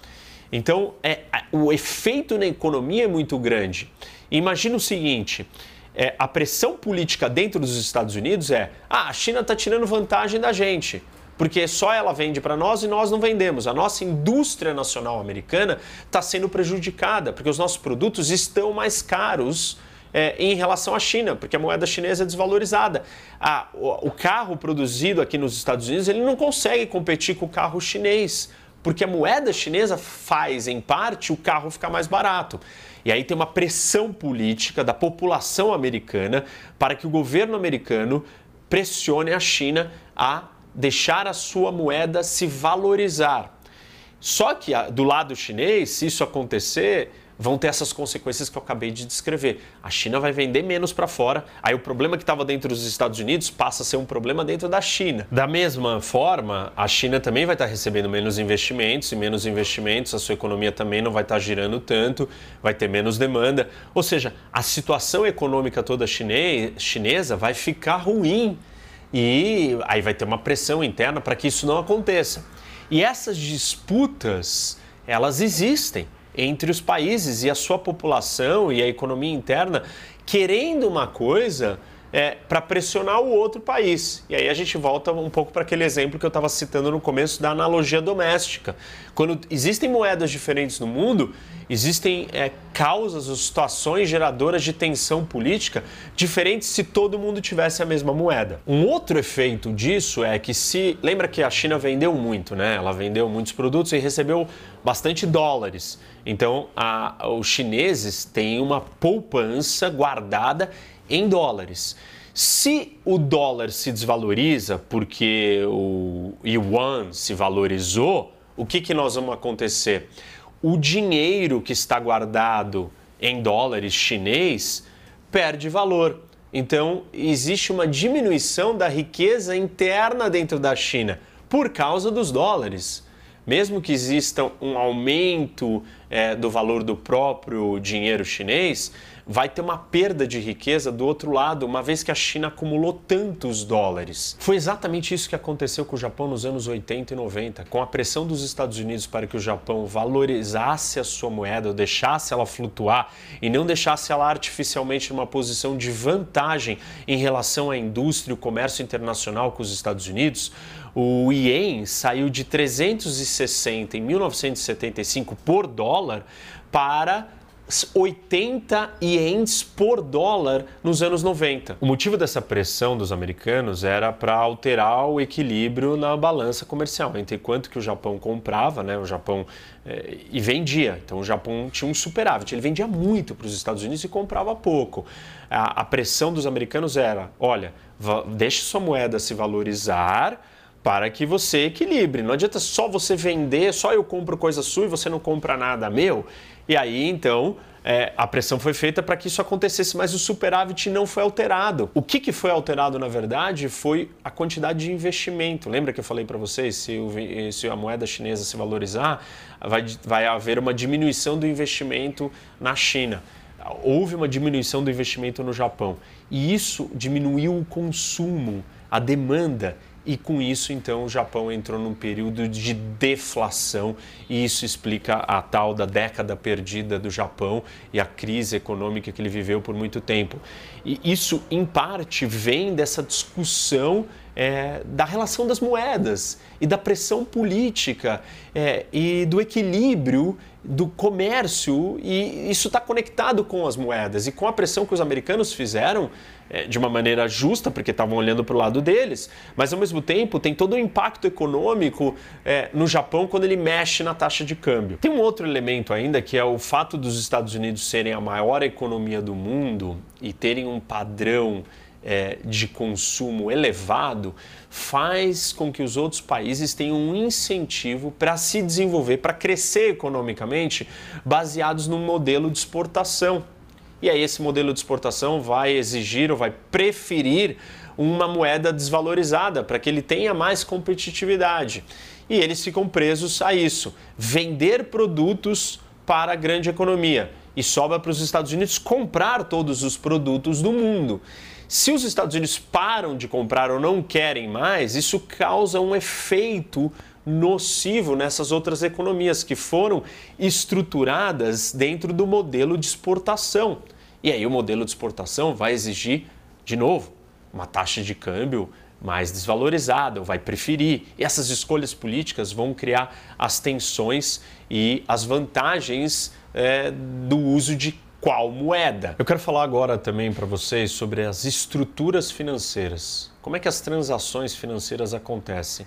Então é, o efeito na economia é muito grande. Imagina o seguinte. É, a pressão política dentro dos Estados Unidos é: ah, a China está tirando vantagem da gente porque só ela vende para nós e nós não vendemos. A nossa indústria nacional americana está sendo prejudicada, porque os nossos produtos estão mais caros. É, em relação à China, porque a moeda chinesa é desvalorizada. O, o carro produzido aqui nos Estados Unidos ele não consegue competir com o carro chinês, porque a moeda chinesa faz, em parte, o carro ficar mais barato. E aí tem uma pressão política da população americana para que o governo americano pressione a China a deixar a sua moeda se valorizar. Só que do lado chinês, se isso acontecer, vão ter essas consequências que eu acabei de descrever. A China vai vender menos para fora, aí o problema que estava dentro dos Estados Unidos passa a ser um problema dentro da China. Da mesma forma, a China também vai estar tá recebendo menos investimentos e menos investimentos, a sua economia também não vai estar tá girando tanto, vai ter menos demanda. Ou seja, a situação econômica toda chinesa vai ficar ruim e aí vai ter uma pressão interna para que isso não aconteça. E essas disputas, elas existem entre os países e a sua população e a economia interna querendo uma coisa é, para pressionar o outro país. E aí a gente volta um pouco para aquele exemplo que eu estava citando no começo da analogia doméstica. Quando existem moedas diferentes no mundo, existem é, causas ou situações geradoras de tensão política diferentes se todo mundo tivesse a mesma moeda. Um outro efeito disso é que se. Lembra que a China vendeu muito, né? Ela vendeu muitos produtos e recebeu bastante dólares. Então, a, os chineses têm uma poupança guardada em dólares. Se o dólar se desvaloriza porque o yuan se valorizou, o que, que nós vamos acontecer? O dinheiro que está guardado em dólares chinês perde valor. Então, existe uma diminuição da riqueza interna dentro da China por causa dos dólares. Mesmo que exista um aumento é, do valor do próprio dinheiro chinês, vai ter uma perda de riqueza do outro lado, uma vez que a China acumulou tantos dólares. Foi exatamente isso que aconteceu com o Japão nos anos 80 e 90, com a pressão dos Estados Unidos para que o Japão valorizasse a sua moeda, ou deixasse ela flutuar e não deixasse ela artificialmente numa posição de vantagem em relação à indústria e o comércio internacional com os Estados Unidos. O ien saiu de 360 em 1975 por dólar para 80 ienes por dólar nos anos 90. O motivo dessa pressão dos americanos era para alterar o equilíbrio na balança comercial, entre quanto que o Japão comprava, né, o Japão eh, e vendia. Então o Japão tinha um superávit, ele vendia muito para os Estados Unidos e comprava pouco. A, a pressão dos americanos era, olha, deixe sua moeda se valorizar para que você equilibre. Não adianta só você vender, só eu compro coisa sua e você não compra nada meu. E aí, então, é, a pressão foi feita para que isso acontecesse, mas o superávit não foi alterado. O que, que foi alterado, na verdade, foi a quantidade de investimento. Lembra que eu falei para vocês, se, o, se, a moeda chinesa se valorizar, vai, vai haver uma diminuição do investimento na China. Houve uma diminuição do investimento no Japão. E isso diminuiu o consumo, a demanda e com isso, então, o Japão entrou num período de deflação e isso explica a tal da década perdida do Japão e a crise econômica que ele viveu por muito tempo. E isso, em parte, vem dessa discussão é, da relação das moedas e da pressão política é, e do equilíbrio do comércio e isso está conectado com as moedas e com a pressão que os americanos fizeram é, de uma maneira justa porque estavam olhando para o lado deles, mas ao mesmo tempo tem todo o impacto econômico é, no Japão quando ele mexe na taxa de câmbio. Tem um outro elemento ainda que é o fato dos Estados Unidos serem a maior economia do mundo e terem um padrão é, de consumo elevado faz com que os outros países tenham um incentivo para se desenvolver, para crescer economicamente, baseados num modelo de exportação. E aí esse modelo de exportação vai exigir ou vai preferir uma moeda desvalorizada para que ele tenha mais competitividade. E eles ficam presos a isso, vender produtos para a grande economia e sobra para os Estados Unidos comprar todos os produtos do mundo. Se os Estados Unidos param de comprar ou não querem mais, isso causa um efeito nocivo nessas outras economias que foram estruturadas dentro do modelo de exportação. E aí o modelo de exportação vai exigir, de novo, uma taxa de câmbio mais desvalorizada, ou vai preferir. E essas escolhas políticas vão criar as tensões e as vantagens é, do uso de qual moeda. Eu quero falar agora também para vocês sobre as estruturas financeiras. Como é que as transações financeiras acontecem?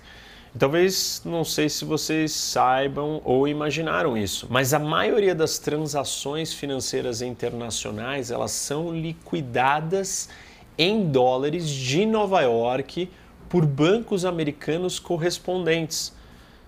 Talvez não sei se vocês saibam ou imaginaram isso, mas a maioria das transações financeiras internacionais elas são liquidadas em dólares de Nova York por bancos americanos correspondentes.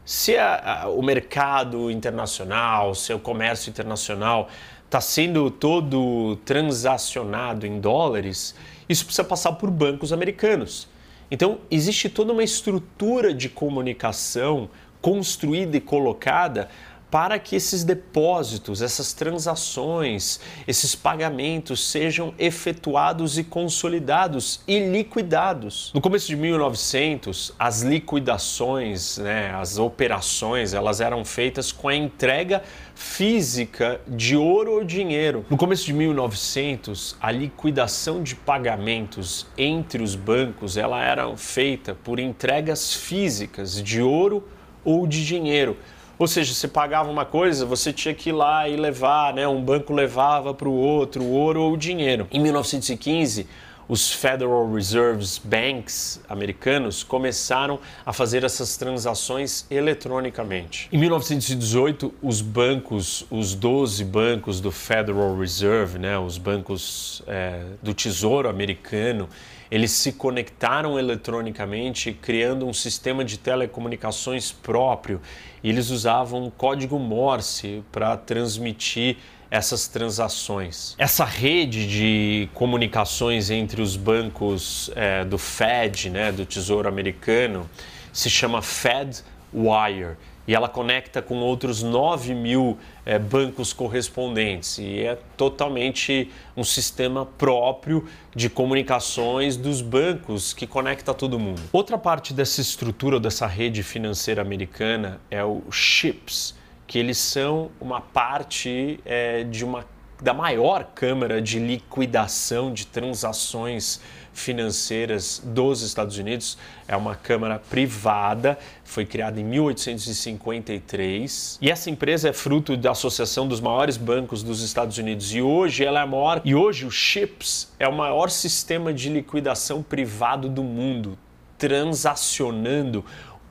Se a, a, o mercado internacional, se o comércio internacional está sendo todo transacionado em dólares, isso precisa passar por bancos americanos. Então, existe toda uma estrutura de comunicação construída e colocada para que esses depósitos, essas transações, esses pagamentos sejam efetuados e consolidados e liquidados. No começo de 1900, as liquidações, né, as operações, elas eram feitas com a entrega física de ouro ou dinheiro. No começo de 1900, a liquidação de pagamentos entre os bancos, ela era feita por entregas físicas de ouro ou de dinheiro ou seja, você pagava uma coisa, você tinha que ir lá e levar, né? Um banco levava para o outro o ouro ou o dinheiro. Em 1915, os Federal Reserves Banks americanos começaram a fazer essas transações eletronicamente. Em 1918, os bancos, os 12 bancos do Federal Reserve, né, os bancos é, do Tesouro americano, eles se conectaram eletronicamente, criando um sistema de telecomunicações próprio. E eles usavam código Morse para transmitir essas transações. Essa rede de comunicações entre os bancos é, do Fed, né, do Tesouro Americano, se chama FedWire e ela conecta com outros 9 mil é, bancos correspondentes e é totalmente um sistema próprio de comunicações dos bancos que conecta todo mundo. Outra parte dessa estrutura, dessa rede financeira americana é o CHIPS, que eles são uma parte é, de uma da maior câmara de liquidação de transações financeiras dos Estados Unidos. É uma câmara privada, foi criada em 1853 e essa empresa é fruto da associação dos maiores bancos dos Estados Unidos e hoje ela é a maior e hoje o Chips é o maior sistema de liquidação privado do mundo, transacionando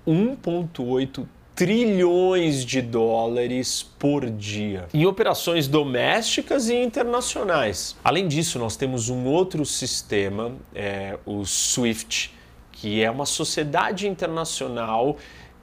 1,8 trilhões de dólares por dia em operações domésticas e internacionais. Além disso, nós temos um outro sistema, é, o SWIFT, que é uma sociedade internacional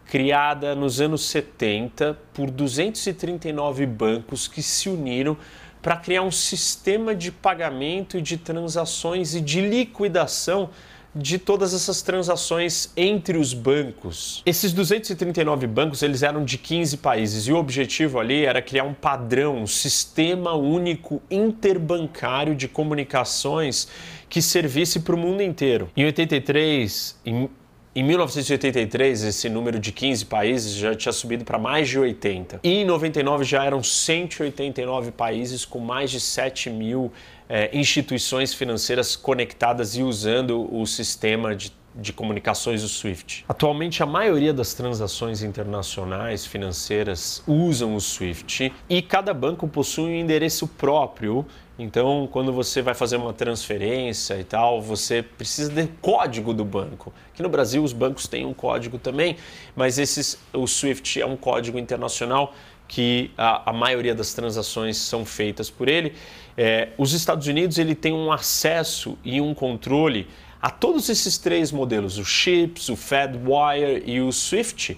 criada nos anos 70 por 239 bancos que se uniram para criar um sistema de pagamento e de transações e de liquidação de todas essas transações entre os bancos. Esses 239 bancos, eles eram de 15 países e o objetivo ali era criar um padrão, um sistema único interbancário de comunicações que servisse para o mundo inteiro. Em 83, em em 1983, esse número de 15 países já tinha subido para mais de 80. E em 99 já eram 189 países com mais de 7 mil é, instituições financeiras conectadas e usando o sistema de de comunicações do SWIFT. Atualmente, a maioria das transações internacionais financeiras usam o SWIFT e cada banco possui um endereço próprio. Então, quando você vai fazer uma transferência e tal, você precisa do código do banco. Aqui no Brasil, os bancos têm um código também, mas esses, o SWIFT é um código internacional que a, a maioria das transações são feitas por ele. É, os Estados Unidos ele tem um acesso e um controle a todos esses três modelos, o CHIPS, o FedWire e o SWIFT,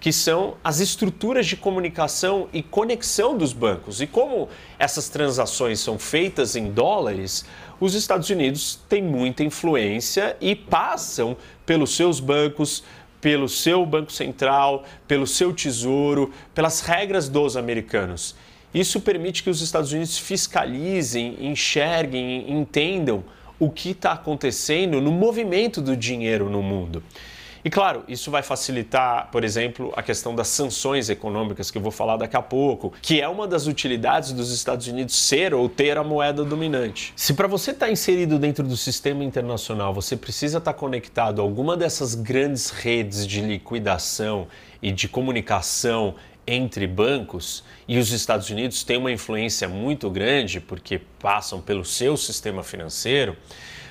que são as estruturas de comunicação e conexão dos bancos. E como essas transações são feitas em dólares, os Estados Unidos têm muita influência e passam pelos seus bancos, pelo seu Banco Central, pelo seu Tesouro, pelas regras dos americanos. Isso permite que os Estados Unidos fiscalizem, enxerguem, entendam o que está acontecendo no movimento do dinheiro no mundo. E claro, isso vai facilitar, por exemplo, a questão das sanções econômicas, que eu vou falar daqui a pouco, que é uma das utilidades dos Estados Unidos ser ou ter a moeda dominante. Se para você estar tá inserido dentro do sistema internacional, você precisa estar tá conectado a alguma dessas grandes redes de liquidação e de comunicação entre bancos e os Estados Unidos têm uma influência muito grande porque passam pelo seu sistema financeiro,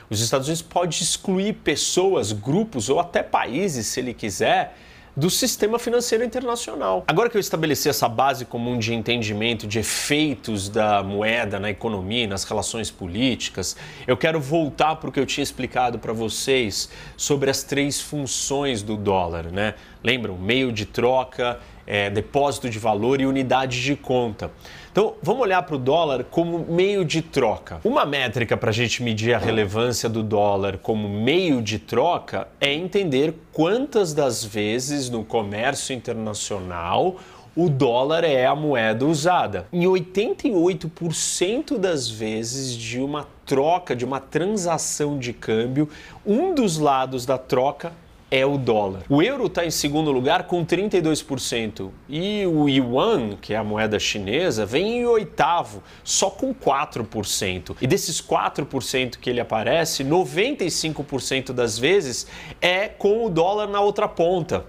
os Estados Unidos pode excluir pessoas, grupos ou até países, se ele quiser, do sistema financeiro internacional. Agora que eu estabeleci essa base comum de entendimento de efeitos da moeda na economia e nas relações políticas, eu quero voltar para o que eu tinha explicado para vocês sobre as três funções do dólar, né? Lembram? Meio de troca, é, depósito de valor e unidade de conta. Então, vamos olhar para o dólar como meio de troca. Uma métrica para a gente medir a relevância do dólar como meio de troca é entender quantas das vezes no comércio internacional o dólar é a moeda usada. Em 88% das vezes de uma troca, de uma transação de câmbio, um dos lados da troca é o dólar. O euro está em segundo lugar com 32% e o yuan, que é a moeda chinesa, vem em oitavo, só com 4%. E desses 4% que ele aparece, 95% das vezes é com o dólar na outra ponta.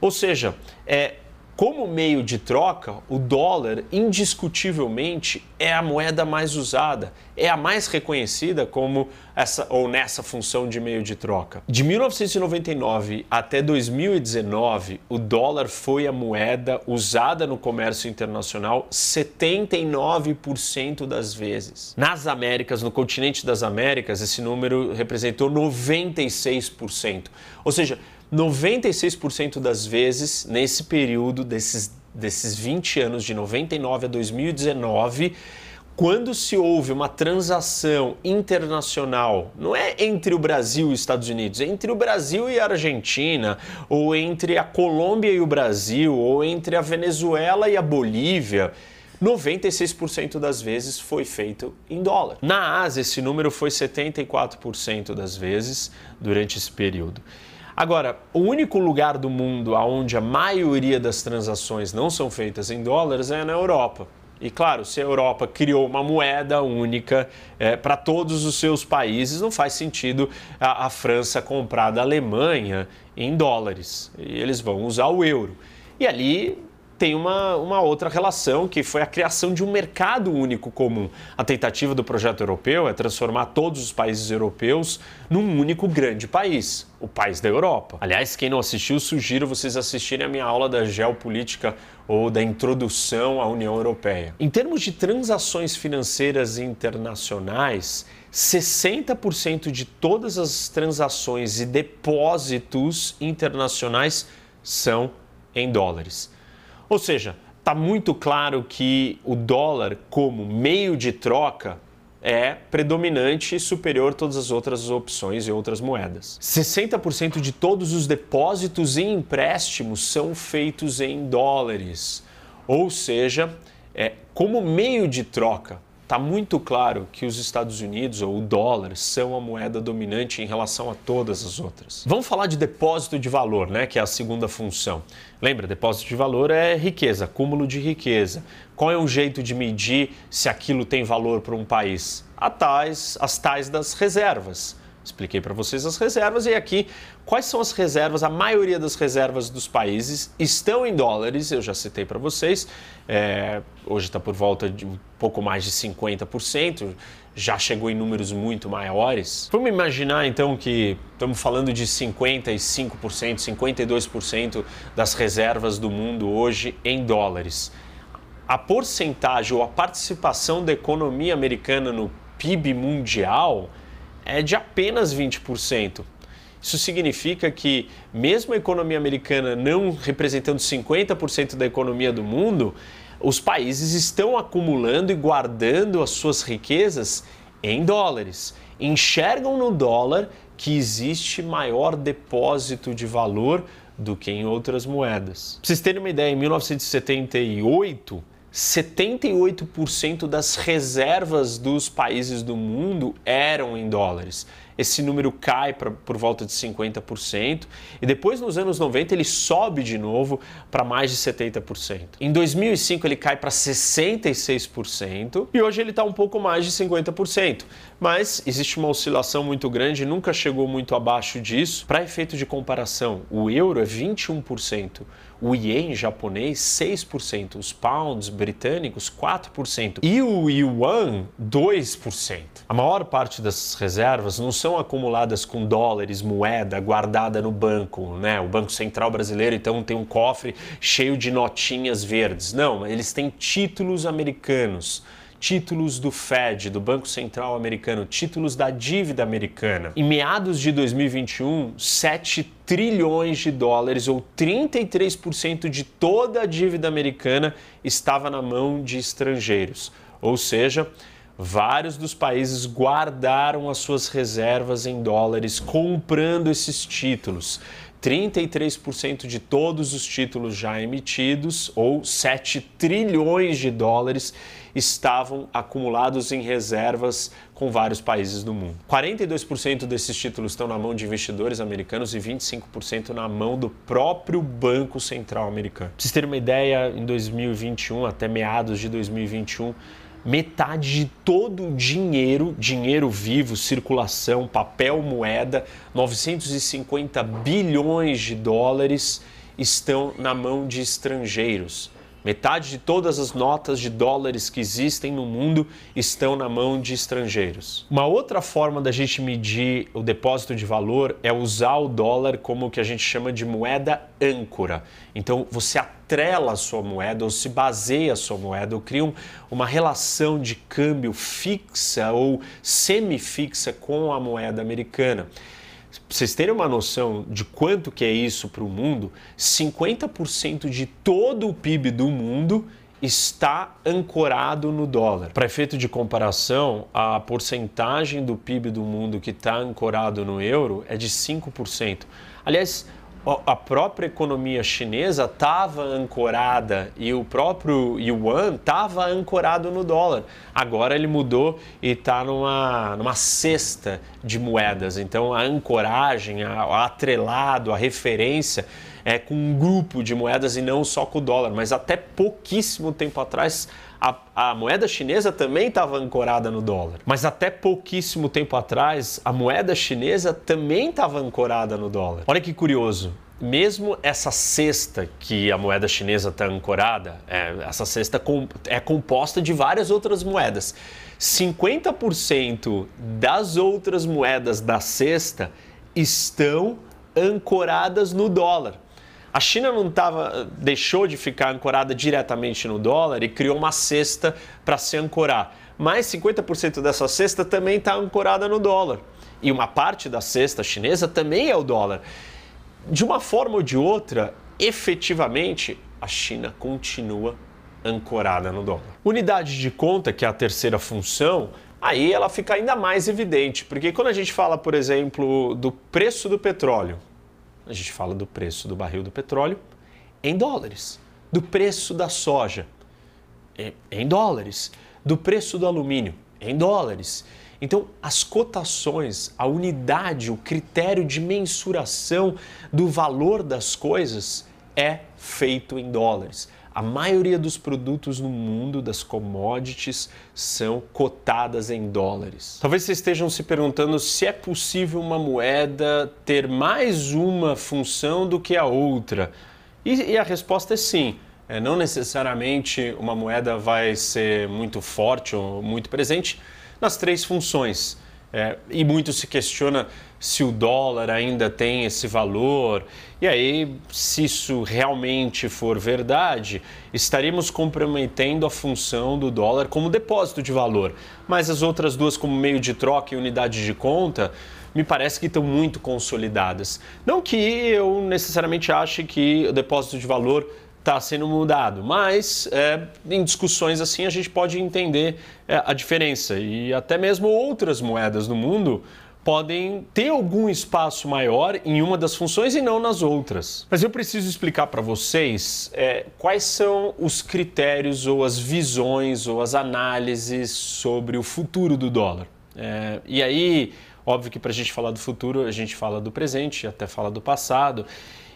Ou seja, é, como meio de troca, o dólar indiscutivelmente é a moeda mais usada, é a mais reconhecida como essa ou nessa função de meio de troca. De 1999 até 2019, o dólar foi a moeda usada no comércio internacional 79% das vezes. Nas Américas, no continente das Américas, esse número representou 96%. Ou seja, 96% das vezes, nesse período desses, desses 20 anos, de 99 a 2019, quando se houve uma transação internacional, não é entre o Brasil e os Estados Unidos, é entre o Brasil e a Argentina, ou entre a Colômbia e o Brasil, ou entre a Venezuela e a Bolívia, 96% das vezes foi feito em dólar. Na Ásia, esse número foi 74% das vezes durante esse período. Agora, o único lugar do mundo onde a maioria das transações não são feitas em dólares é na Europa. E claro, se a Europa criou uma moeda única é, para todos os seus países, não faz sentido a, a França comprar da Alemanha em dólares. E eles vão usar o euro. E ali tem uma, uma outra relação, que foi a criação de um mercado único comum. A tentativa do projeto europeu é transformar todos os países europeus num único grande país, o país da Europa. Aliás, quem não assistiu, sugiro vocês assistirem a minha aula da geopolítica ou da introdução à União Europeia. Em termos de transações financeiras internacionais, 60% de todas as transações e depósitos internacionais são em dólares. Ou seja, está muito claro que o dólar, como meio de troca, é predominante e superior a todas as outras opções e outras moedas. 60% de todos os depósitos e empréstimos são feitos em dólares. Ou seja, é, como meio de troca, está muito claro que os Estados Unidos ou o dólar são a moeda dominante em relação a todas as outras. Vamos falar de depósito de valor, né, que é a segunda função. Lembra, depósito de valor é riqueza, acúmulo de riqueza. Qual é o jeito de medir se aquilo tem valor para um país? A tais, as tais das reservas. Expliquei para vocês as reservas e aqui quais são as reservas. A maioria das reservas dos países estão em dólares, eu já citei para vocês. É, hoje está por volta de um pouco mais de 50%, já chegou em números muito maiores. Vamos imaginar então que estamos falando de 55%, 52% das reservas do mundo hoje em dólares. A porcentagem ou a participação da economia americana no PIB mundial é de apenas 20%. Isso significa que, mesmo a economia americana não representando 50% da economia do mundo, os países estão acumulando e guardando as suas riquezas em dólares. Enxergam no dólar que existe maior depósito de valor do que em outras moedas. Para vocês terem uma ideia, em 1978, 78% das reservas dos países do mundo eram em dólares. Esse número cai pra, por volta de 50% e depois nos anos 90 ele sobe de novo para mais de 70%. Em 2005 ele cai para 66% e hoje ele está um pouco mais de 50%. Mas existe uma oscilação muito grande, nunca chegou muito abaixo disso. Para efeito de comparação, o euro é 21% o ien japonês 6%, os pounds britânicos 4% e o yuan 2%. A maior parte das reservas não são acumuladas com dólares, moeda guardada no banco, né? O Banco Central brasileiro então tem um cofre cheio de notinhas verdes. Não, eles têm títulos americanos títulos do Fed, do Banco Central Americano, títulos da dívida americana. Em meados de 2021, 7 trilhões de dólares, ou 33% de toda a dívida americana, estava na mão de estrangeiros. Ou seja, vários dos países guardaram as suas reservas em dólares comprando esses títulos. 33% de todos os títulos já emitidos, ou 7 trilhões de dólares, estavam acumulados em reservas com vários países do mundo. 42% desses títulos estão na mão de investidores americanos e 25% na mão do próprio Banco Central americano. Para vocês terem uma ideia, em 2021, até meados de 2021, metade de todo o dinheiro, dinheiro vivo, circulação, papel, moeda, 950 bilhões de dólares estão na mão de estrangeiros. Metade de todas as notas de dólares que existem no mundo estão na mão de estrangeiros. Uma outra forma da gente medir o depósito de valor é usar o dólar como o que a gente chama de moeda âncora. Então você atrela a sua moeda ou se baseia a sua moeda ou cria uma relação de câmbio fixa ou semifixa com a moeda americana. Vocês terem uma noção de quanto que é isso para o mundo, 50% de todo o PIB do mundo está ancorado no dólar. Para efeito de comparação, a porcentagem do PIB do mundo que está ancorado no euro é de 5%. Aliás, a própria economia chinesa estava ancorada e o próprio yuan estava ancorado no dólar. Agora ele mudou e está numa, numa cesta de moedas. Então a ancoragem, a, atrelado, a referência é, com um grupo de moedas e não só com o dólar, mas até pouquíssimo tempo atrás a, a, moeda chinesa também estava ancorada no dólar. Mas até pouquíssimo tempo atrás, a moeda chinesa também estava ancorada no dólar. Olha que curioso. Mesmo essa cesta que a moeda chinesa está ancorada, é, essa cesta é composta de várias outras moedas. 50% das outras moedas da cesta estão ancoradas no dólar. A China não tava, deixou de ficar ancorada diretamente no dólar e criou uma cesta para se ancorar. Mas 50% dessa cesta também está ancorada no dólar. E uma parte da cesta chinesa também é o dólar. De uma forma ou de outra, efetivamente, a China continua ancorada no dólar. Unidade de conta, que é a terceira função, aí ela fica ainda mais evidente, porque quando a gente fala, por exemplo, do preço do petróleo, a gente fala do preço do barril do petróleo em dólares, do preço da soja em dólares, do preço do alumínio em dólares. Então, as cotações, a unidade, o critério de mensuração do valor das coisas é feito em dólares. A maioria dos produtos no mundo das commodities são cotadas em dólares. Talvez vocês estejam se perguntando se é possível uma moeda ter mais uma função do que a outra. E, e a resposta é sim. É, não necessariamente uma moeda vai ser muito forte ou muito presente nas três funções. É, e muito se questiona se o dólar ainda tem esse valor. E aí, se isso realmente for verdade, estaríamos comprometendo a função do dólar como depósito de valor. Mas as outras duas, como meio de troca e unidade de conta, me parece que estão muito consolidadas. Não que eu necessariamente ache que o depósito de valor está sendo mudado. Mas é, em discussões assim a gente pode entender é, a diferença e até mesmo outras moedas no mundo podem ter algum espaço maior em uma das funções e não nas outras. Mas eu preciso explicar para vocês é, quais são os critérios ou as visões ou as análises sobre o futuro do dólar. É, e aí, óbvio que para a gente falar do futuro, a gente fala do presente, até fala do passado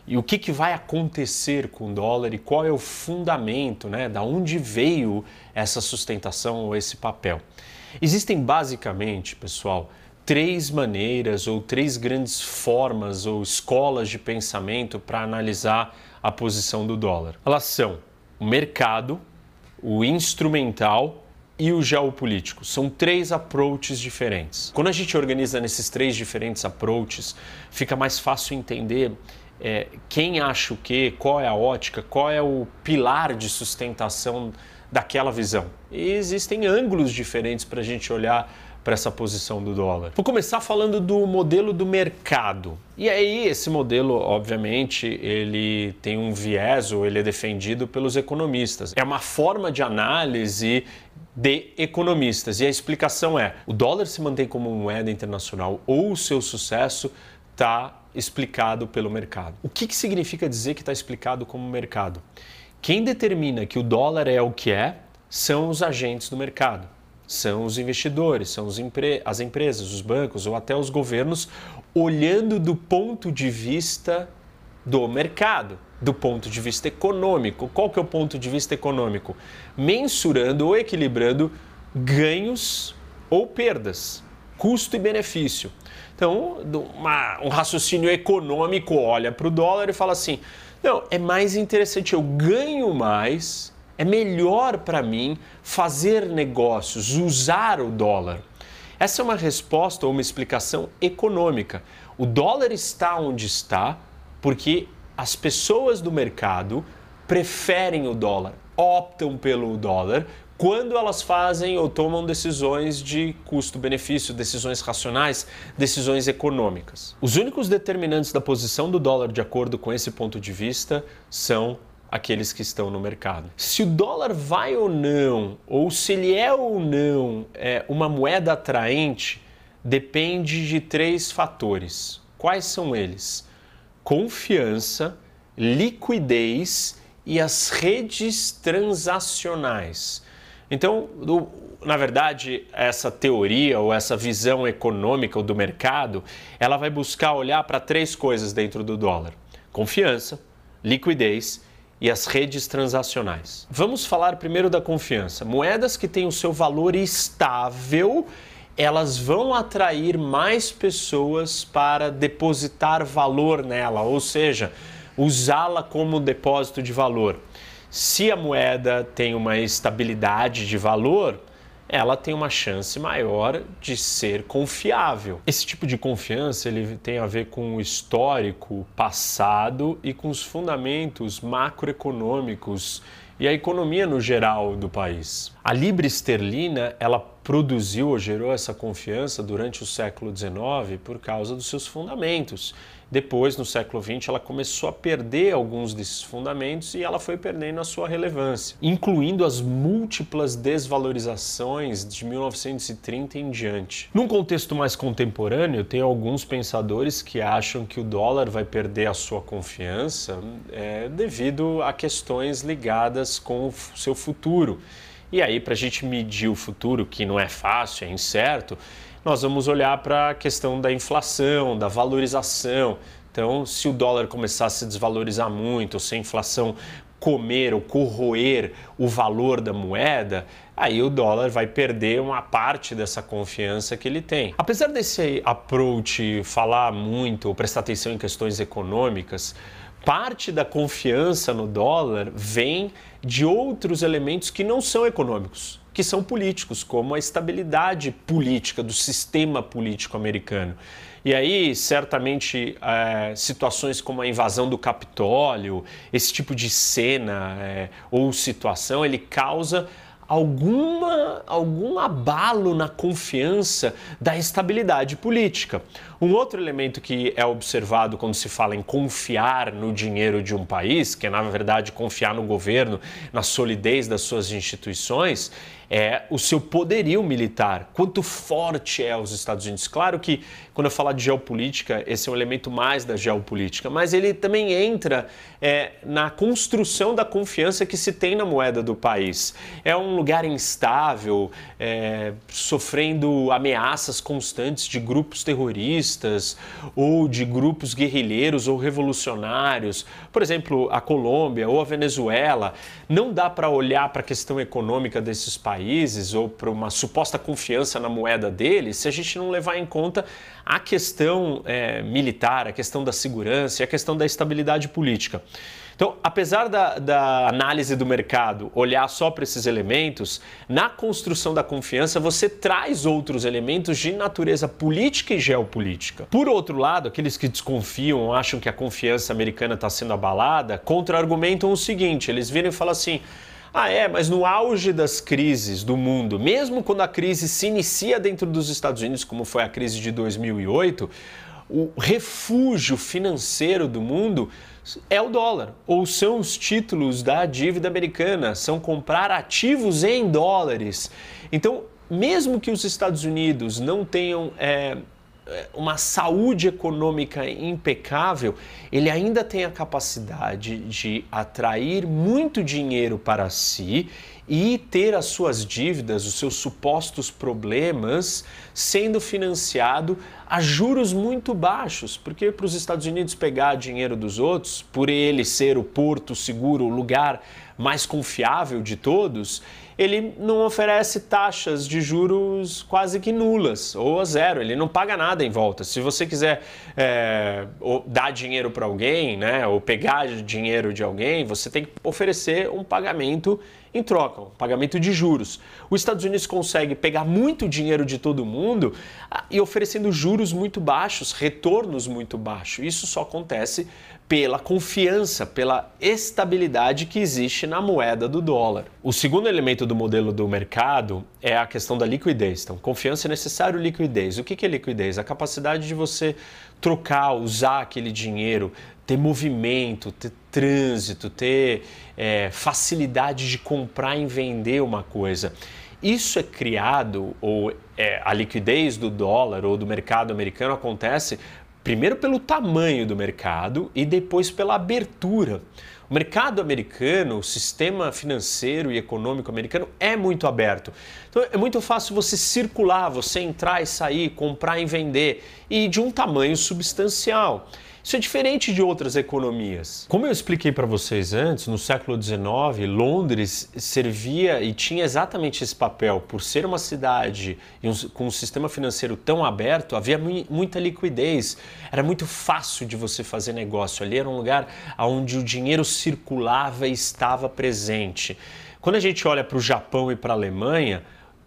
e o que, que vai acontecer com o dólar e qual é o fundamento, né? Da onde veio essa sustentação ou esse papel? Existem basicamente, pessoal, três maneiras ou três grandes formas ou escolas de pensamento para analisar a posição do dólar. Elas são o mercado, o instrumental e o geopolítico. São três approaches diferentes. Quando a gente organiza nesses três diferentes approaches, fica mais fácil entender é, quem acha o quê, qual é a ótica, qual é o pilar de sustentação daquela visão. E existem ângulos diferentes para a gente olhar para essa posição do dólar. Vou começar falando do modelo do mercado. E aí esse modelo, obviamente, ele tem um viés ou ele é defendido pelos economistas. É uma forma de análise de economistas. E a explicação é: o dólar se mantém como moeda internacional ou o seu sucesso está explicado pelo mercado. O que, que significa dizer que está explicado como mercado? Quem determina que o dólar é o que é são os agentes do mercado, são os investidores, são empre as empresas, os bancos ou até os governos, olhando do ponto de vista do mercado, do ponto de vista econômico. Qual que é o ponto de vista econômico? Mensurando ou equilibrando ganhos ou perdas, custo e benefício. Então, uma, um raciocínio econômico olha para o dólar e fala assim: não, é mais interessante, eu ganho mais, é melhor para mim fazer negócios, usar o dólar. Essa é uma resposta ou uma explicação econômica. O dólar está onde está porque as pessoas do mercado preferem o dólar, optam pelo dólar quando elas fazem ou tomam decisões de custo-benefício, decisões racionais, decisões econômicas. Os únicos determinantes da posição do dólar, de acordo com esse ponto de vista, são aqueles que estão no mercado. Se o dólar vai ou não, ou se ele é ou não é uma moeda atraente, depende de três fatores. Quais são eles? Confiança, liquidez e as redes transacionais. Então, na verdade, essa teoria ou essa visão econômica do mercado, ela vai buscar olhar para três coisas dentro do dólar: confiança, liquidez e as redes transacionais. Vamos falar primeiro da confiança. Moedas que têm o seu valor estável, elas vão atrair mais pessoas para depositar valor nela, ou seja, usá-la como depósito de valor. Se a moeda tem uma estabilidade de valor, ela tem uma chance maior de ser confiável. Esse tipo de confiança ele tem a ver com o histórico passado e com os fundamentos macroeconômicos e a economia no geral do país. A libra esterlina, ela produziu ou gerou essa confiança durante o século XIX por causa dos seus fundamentos. Depois, no século XX, ela começou a perder alguns desses fundamentos e ela foi perdendo a sua relevância, incluindo as múltiplas desvalorizações de 1930 em diante. Num contexto mais contemporâneo, tem alguns pensadores que acham que o dólar vai perder a sua confiança é, devido a questões ligadas com o seu futuro. E aí, para a gente medir o futuro, que não é fácil, é incerto, nós vamos olhar para a questão da inflação, da valorização. Então, se o dólar começar a se desvalorizar muito, se a inflação comer ou corroer o valor da moeda, aí o dólar vai perder uma parte dessa confiança que ele tem. Apesar desse approach falar muito ou prestar atenção em questões econômicas, parte da confiança no dólar vem de outros elementos que não são econômicos que são políticos, como a estabilidade política do sistema político americano. E aí, certamente, é, situações como a invasão do Capitólio, esse tipo de cena é, ou situação, ele causa alguma, algum abalo na confiança da estabilidade política. Um outro elemento que é observado quando se fala em confiar no dinheiro de um país, que é na verdade confiar no governo, na solidez das suas instituições, é o seu poderio militar. Quanto forte é os Estados Unidos? Claro que quando eu falar de geopolítica, esse é um elemento mais da geopolítica, mas ele também entra é, na construção da confiança que se tem na moeda do país. É um lugar instável, é, sofrendo ameaças constantes de grupos terroristas ou de grupos guerrilheiros ou revolucionários. Por exemplo, a Colômbia ou a Venezuela. Não dá para olhar para a questão econômica desses países países ou para uma suposta confiança na moeda deles se a gente não levar em conta a questão é, militar, a questão da segurança e a questão da estabilidade política. Então, apesar da, da, análise do mercado olhar só para esses elementos, na construção da confiança você traz outros elementos de natureza política e geopolítica. Por outro lado, aqueles que desconfiam, acham que a confiança americana está sendo abalada, contra-argumentam o seguinte: eles viram e falam assim. Ah, é, mas no auge das crises do mundo, mesmo quando a crise se inicia dentro dos Estados Unidos, como foi a crise de 2008, o refúgio financeiro do mundo é o dólar, ou são os títulos da dívida americana, são comprar ativos em dólares. Então, mesmo que os Estados Unidos não tenham é, uma saúde econômica impecável, ele ainda tem a capacidade de atrair muito dinheiro para si e ter as suas dívidas, os seus supostos problemas, sendo financiado a juros muito baixos, porque para os Estados Unidos pegar dinheiro dos outros, por ele ser o porto seguro, o lugar mais confiável de todos, ele não oferece taxas de juros quase que nulas ou a zero, ele não paga nada em volta. Se você quiser é, dar dinheiro para alguém, né, ou pegar dinheiro de alguém, você tem que oferecer um pagamento em troca, um pagamento de juros. Os Estados Unidos consegue pegar muito dinheiro de todo mundo ah, e oferecendo juros muito baixos, retornos muito baixos. Isso só acontece pela confiança, pela estabilidade que existe na moeda do dólar. O segundo elemento do modelo do mercado é a questão da liquidez. Então, confiança é necessário liquidez. O que é liquidez? A capacidade de você trocar, usar aquele dinheiro, ter movimento, ter trânsito, ter é, facilidade de comprar e vender uma coisa. Isso é criado, ou é, a liquidez do dólar ou do mercado americano acontece primeiro pelo tamanho do mercado e depois pela abertura. O mercado americano, o sistema financeiro e econômico americano é muito aberto. Então é muito fácil você circular, você entrar e sair, comprar e vender e de um tamanho substancial. Isso é diferente de outras economias. Como eu expliquei para vocês antes, no século XIX, Londres servia e tinha exatamente esse papel. Por ser uma cidade com um sistema financeiro tão aberto, havia muita liquidez. Era muito fácil de você fazer negócio. Ali era um lugar onde o dinheiro circulava e estava presente. Quando a gente olha para o Japão e para a Alemanha,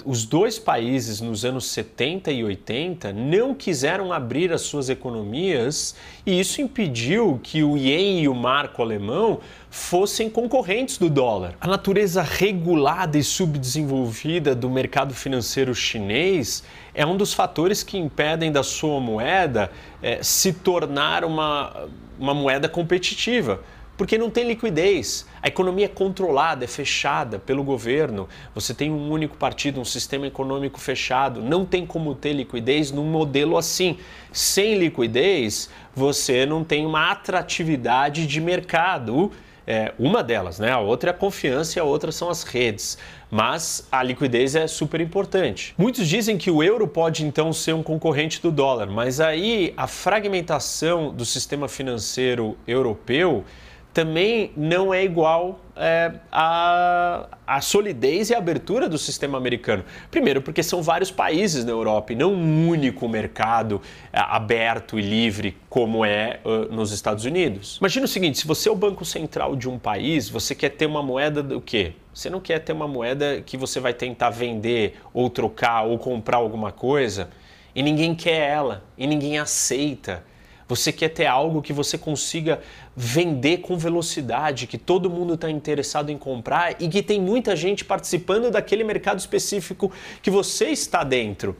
os dois países nos anos 70 e 80 não quiseram abrir as suas economias e isso impediu que o ien e o marco alemão fossem concorrentes do dólar. A natureza regulada e subdesenvolvida do mercado financeiro chinês é um dos fatores que impedem da sua moeda é, se tornar uma, uma moeda competitiva porque não tem liquidez. A economia é controlada, é fechada pelo governo. Você tem um único partido, um sistema econômico fechado. Não tem como ter liquidez num modelo assim. Sem liquidez, você não tem uma atratividade de mercado. É, uma delas, né? A outra é a confiança e a outra são as redes. Mas a liquidez é super importante. Muitos dizem que o euro pode então ser um concorrente do dólar, mas aí a fragmentação do sistema financeiro europeu também não é igual é, a, a solidez e abertura do sistema americano. Primeiro, porque são vários países na Europa e não um único mercado é, aberto e livre como é uh, nos Estados Unidos. Imagina o seguinte: se você é o banco central de um país, você quer ter uma moeda do quê? Você não quer ter uma moeda que você vai tentar vender ou trocar ou comprar alguma coisa e ninguém quer ela e ninguém aceita. Você quer ter algo que você consiga vender com velocidade, que todo mundo está interessado em comprar e que tem muita gente participando daquele mercado específico que você está dentro.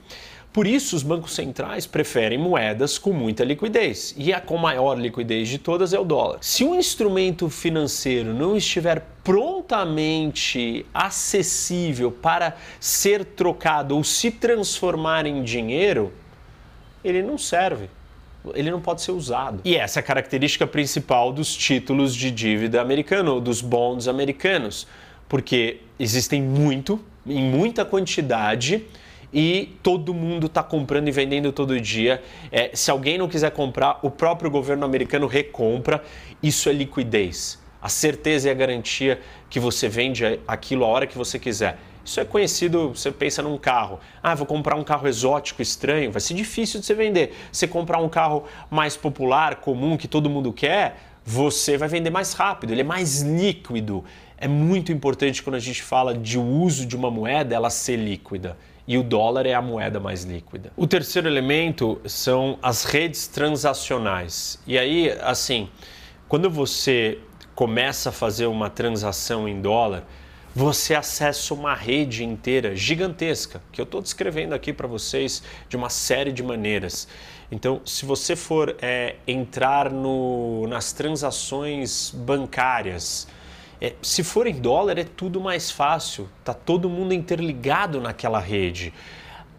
Por isso, os bancos centrais preferem moedas com muita liquidez. E a com maior liquidez de todas é o dólar. Se um instrumento financeiro não estiver prontamente acessível para ser trocado ou se transformar em dinheiro, ele não serve ele não pode ser usado. E essa é a característica principal dos títulos de dívida americano, dos bonds americanos, porque existem muito, em muita quantidade, e todo mundo está comprando e vendendo todo dia. É, se alguém não quiser comprar, o próprio governo americano recompra. Isso é liquidez. A certeza e a garantia que você vende aquilo a hora que você quiser. Isso é conhecido, você pensa num carro. Ah, vou comprar um carro exótico, estranho, vai ser difícil de você vender. Você comprar um carro mais popular, comum, que todo mundo quer, você vai vender mais rápido, ele é mais líquido. É muito importante quando a gente fala de uso de uma moeda, ela ser líquida. E o dólar é a moeda mais líquida. O terceiro elemento são as redes transacionais. E aí, assim, quando você começa a fazer uma transação em dólar, você acessa uma rede inteira gigantesca, que eu estou descrevendo aqui para vocês de uma série de maneiras. Então, se você for é, entrar no, nas transações bancárias, é, se for em dólar é tudo mais fácil, tá todo mundo interligado naquela rede.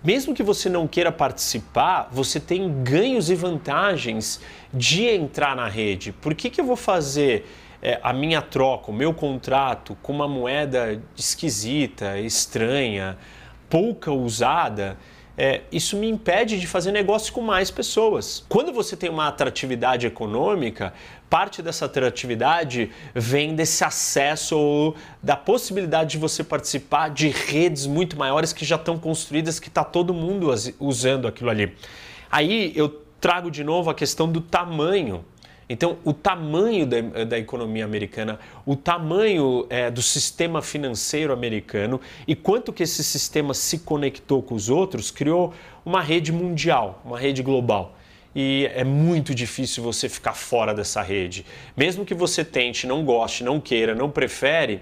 Mesmo que você não queira participar, você tem ganhos e vantagens de entrar na rede. Por que, que eu vou fazer é, a minha troca, o meu contrato com uma moeda esquisita, estranha, pouca usada, é, isso me impede de fazer negócio com mais pessoas. Quando você tem uma atratividade econômica, parte dessa atratividade vem desse acesso ou da possibilidade de você participar de redes muito maiores que já estão construídas, que está todo mundo usando aquilo ali. Aí eu trago de novo a questão do tamanho então, o tamanho da, da economia americana, o tamanho é, do sistema financeiro americano e quanto que esse sistema se conectou com os outros, criou uma rede mundial, uma rede global. E é muito difícil você ficar fora dessa rede. Mesmo que você tente, não goste, não queira, não prefere,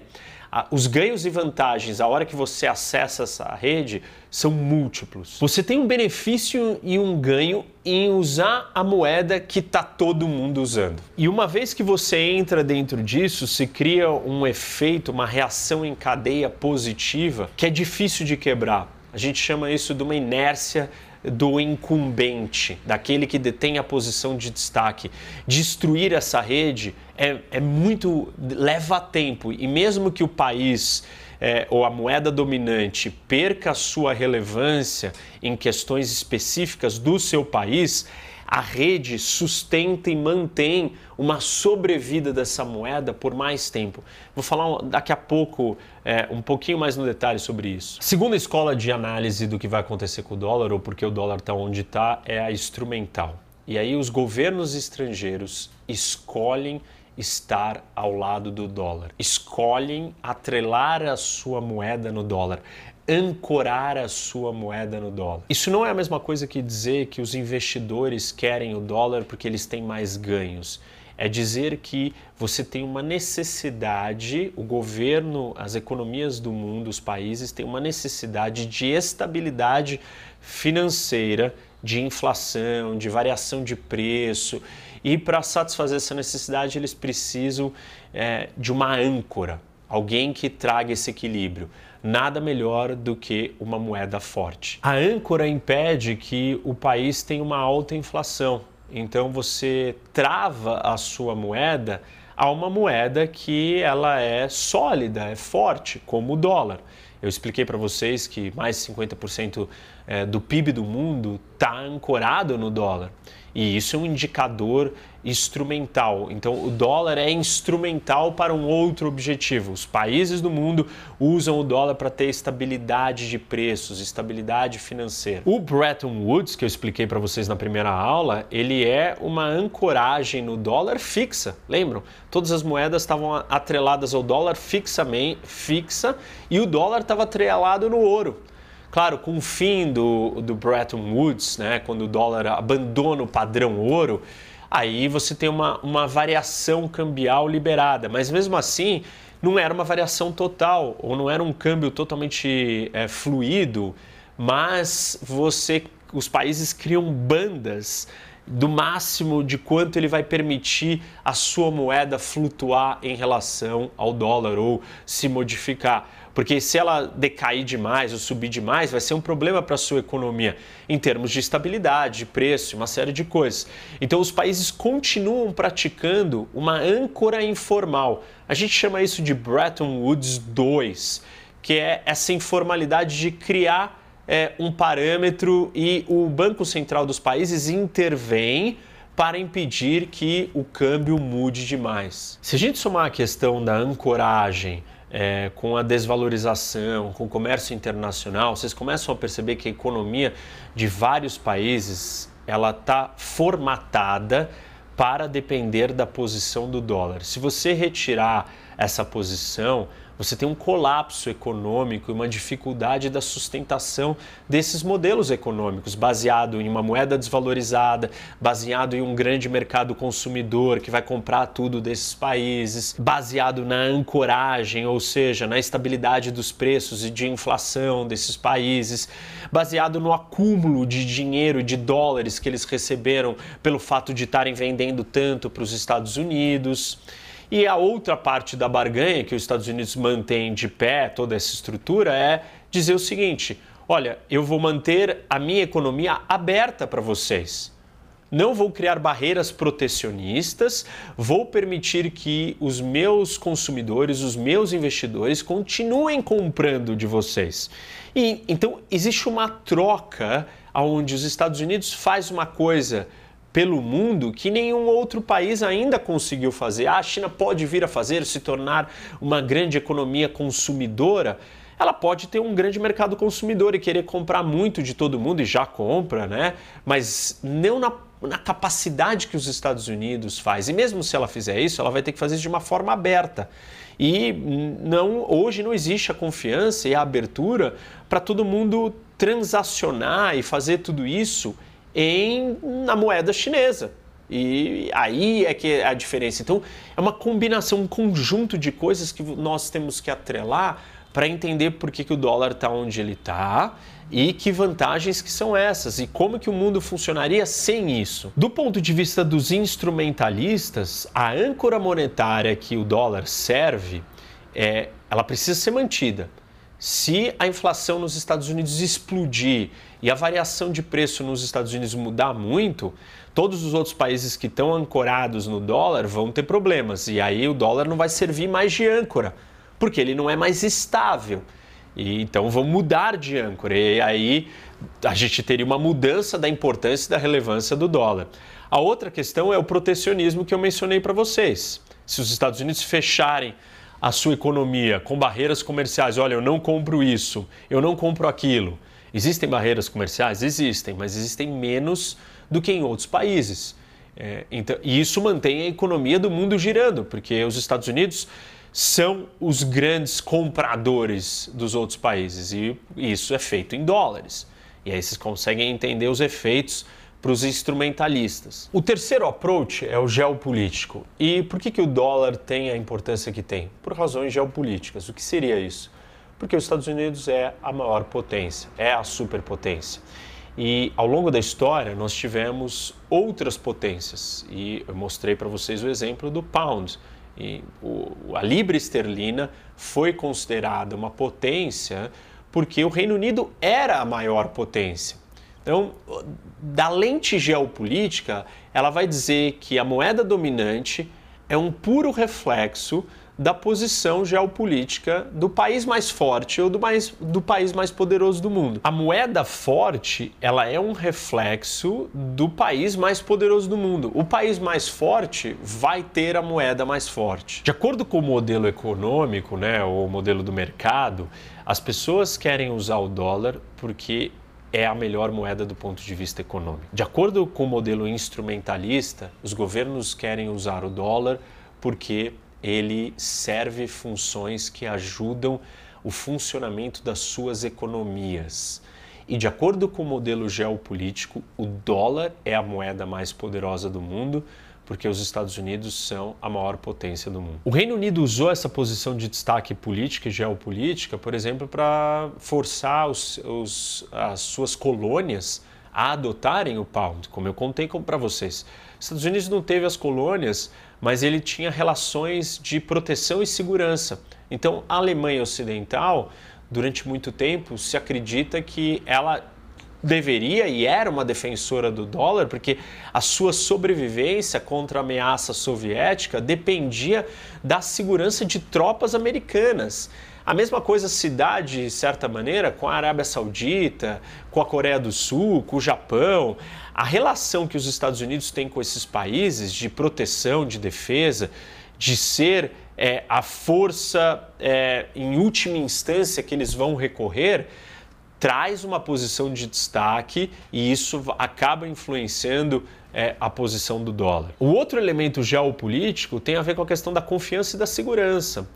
os ganhos e vantagens a hora que você acessa essa rede são múltiplos. Você tem um benefício e um ganho em usar a moeda que está todo mundo usando. E uma vez que você entra dentro disso, se cria um efeito, uma reação em cadeia positiva que é difícil de quebrar. A gente chama isso de uma inércia do incumbente, daquele que detém a posição de destaque. Destruir essa rede é, é muito. leva tempo e mesmo que o país é, ou a moeda dominante perca a sua relevância em questões específicas do seu país, a rede sustenta e mantém uma sobrevida dessa moeda por mais tempo. Vou falar daqui a pouco é, um pouquinho mais no detalhe sobre isso. Segunda escola de análise do que vai acontecer com o dólar ou porque o dólar está onde está é a instrumental. E aí os governos estrangeiros escolhem estar ao lado do dólar, escolhem atrelar a sua moeda no dólar ancorar a sua moeda no dólar. Isso não é a mesma coisa que dizer que os investidores querem o dólar porque eles têm mais ganhos. É dizer que você tem uma necessidade, o governo, as economias do mundo, os países têm uma necessidade de estabilidade financeira, de inflação, de variação de preço. E para satisfazer essa necessidade, eles precisam é, de uma âncora, alguém que traga esse equilíbrio nada melhor do que uma moeda forte. A âncora impede que o país tenha uma alta inflação. Então você trava a sua moeda a uma moeda que ela é sólida, é forte, como o dólar. Eu expliquei para vocês que mais de 50% é, do PIB do mundo está ancorado no dólar. E isso é um indicador instrumental. Então, o dólar é instrumental para um outro objetivo. Os países do mundo usam o dólar para ter estabilidade de preços, estabilidade financeira. O Bretton Woods, que eu expliquei para vocês na primeira aula, ele é uma ancoragem no dólar fixa. Lembram? Todas as moedas estavam atreladas ao dólar fixamente, fixa, e o dólar estava atrelado no ouro. Claro, com o fim do, do Bretton Woods, né, quando o dólar abandona o padrão ouro, aí você tem uma, uma variação cambial liberada. Mas mesmo assim, não era uma variação total, ou não era um câmbio totalmente é, fluido, mas você, os países criam bandas do máximo de quanto ele vai permitir a sua moeda flutuar em relação ao dólar ou se modificar. Porque se ela decair demais ou subir demais, vai ser um problema para a sua economia em termos de estabilidade, de preço, uma série de coisas. Então os países continuam praticando uma âncora informal. A gente chama isso de Bretton Woods 2, que é essa informalidade de criar é, um parâmetro e o Banco Central dos países intervém para impedir que o câmbio mude demais. Se a gente somar a questão da ancoragem é, com a desvalorização, com o comércio internacional, vocês começam a perceber que a economia de vários países ela está formatada para depender da posição do dólar. Se você retirar essa posição, você tem um colapso econômico e uma dificuldade da sustentação desses modelos econômicos, baseado em uma moeda desvalorizada, baseado em um grande mercado consumidor que vai comprar tudo desses países, baseado na ancoragem, ou seja, na estabilidade dos preços e de inflação desses países, baseado no acúmulo de dinheiro, de dólares que eles receberam pelo fato de estarem vendendo tanto para os Estados Unidos. E a outra parte da barganha que os Estados Unidos mantém de pé toda essa estrutura é dizer o seguinte: olha, eu vou manter a minha economia aberta para vocês. Não vou criar barreiras protecionistas, vou permitir que os meus consumidores, os meus investidores continuem comprando de vocês. E então existe uma troca onde os Estados Unidos faz uma coisa pelo mundo que nenhum outro país ainda conseguiu fazer. Ah, a China pode vir a fazer, se tornar uma grande economia consumidora. Ela pode ter um grande mercado consumidor e querer comprar muito de todo mundo, e já compra, né? Mas não na, na capacidade que os Estados Unidos faz. E mesmo se ela fizer isso, ela vai ter que fazer isso de uma forma aberta. E não, hoje não existe a confiança e a abertura para todo mundo transacionar e fazer tudo isso em, na moeda chinesa. E aí é que é a diferença. Então, é uma combinação, um conjunto de coisas que nós temos que atrelar para entender por que, que o dólar está onde ele está e que vantagens que são essas e como que o mundo funcionaria sem isso. Do ponto de vista dos instrumentalistas, a âncora monetária que o dólar serve, é, ela precisa ser mantida. Se a inflação nos Estados Unidos explodir e a variação de preço nos Estados Unidos mudar muito, todos os outros países que estão ancorados no dólar vão ter problemas. E aí o dólar não vai servir mais de âncora, porque ele não é mais estável. E, então vamos mudar de âncora. E aí a gente teria uma mudança da importância e da relevância do dólar. A outra questão é o protecionismo que eu mencionei para vocês. Se os Estados Unidos fecharem a sua economia com barreiras comerciais, olha, eu não compro isso, eu não compro aquilo. Existem barreiras comerciais? Existem, mas existem menos do que em outros países. É, então, e isso mantém a economia do mundo girando, porque os Estados Unidos são os grandes compradores dos outros países e isso é feito em dólares. E aí vocês conseguem entender os efeitos para os instrumentalistas. O terceiro approach é o geopolítico. E por que, que o dólar tem a importância que tem? Por razões geopolíticas. O que seria isso? Porque os Estados Unidos é a maior potência, é a superpotência. E ao longo da história nós tivemos outras potências. E eu mostrei para vocês o exemplo do pound. E o, a libra esterlina foi considerada uma potência porque o Reino Unido era a maior potência. Então, da lente geopolítica, ela vai dizer que a moeda dominante é um puro reflexo da posição geopolítica do país mais forte ou do, mais, do país mais poderoso do mundo. A moeda forte, ela é um reflexo do país mais poderoso do mundo. O país mais forte vai ter a moeda mais forte. De acordo com o modelo econômico, né, ou o modelo do mercado, as pessoas querem usar o dólar porque é a melhor moeda do ponto de vista econômico. De acordo com o modelo instrumentalista, os governos querem usar o dólar porque ele serve funções que ajudam o funcionamento das suas economias. E de acordo com o modelo geopolítico, o dólar é a moeda mais poderosa do mundo, porque os Estados Unidos são a maior potência do mundo. O Reino Unido usou essa posição de destaque política e geopolítica, por exemplo, para forçar os, os, as suas colônias a adotarem o pound, como eu contei para vocês. Os Estados Unidos não teve as colônias mas ele tinha relações de proteção e segurança. Então, a Alemanha Ocidental, durante muito tempo, se acredita que ela deveria e era uma defensora do dólar, porque a sua sobrevivência contra a ameaça soviética dependia da segurança de tropas americanas. A mesma coisa se dá, de certa maneira, com a Arábia Saudita, com a Coreia do Sul, com o Japão. A relação que os Estados Unidos têm com esses países de proteção, de defesa, de ser é, a força, é, em última instância, que eles vão recorrer, traz uma posição de destaque e isso acaba influenciando é, a posição do dólar. O outro elemento geopolítico tem a ver com a questão da confiança e da segurança.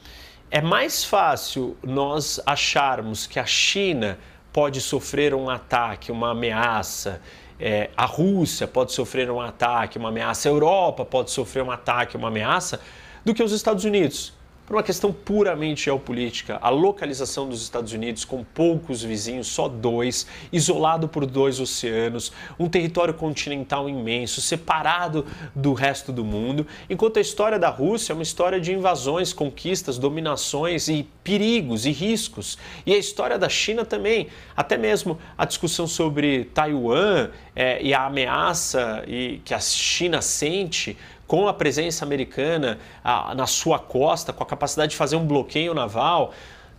É mais fácil nós acharmos que a China pode sofrer um ataque, uma ameaça, é, a Rússia pode sofrer um ataque, uma ameaça, a Europa pode sofrer um ataque, uma ameaça, do que os Estados Unidos por uma questão puramente geopolítica, a localização dos Estados Unidos com poucos vizinhos, só dois, isolado por dois oceanos, um território continental imenso, separado do resto do mundo, enquanto a história da Rússia é uma história de invasões, conquistas, dominações e perigos e riscos. E a história da China também, até mesmo a discussão sobre Taiwan é, e a ameaça e que a China sente com a presença americana na sua costa, com a capacidade de fazer um bloqueio naval.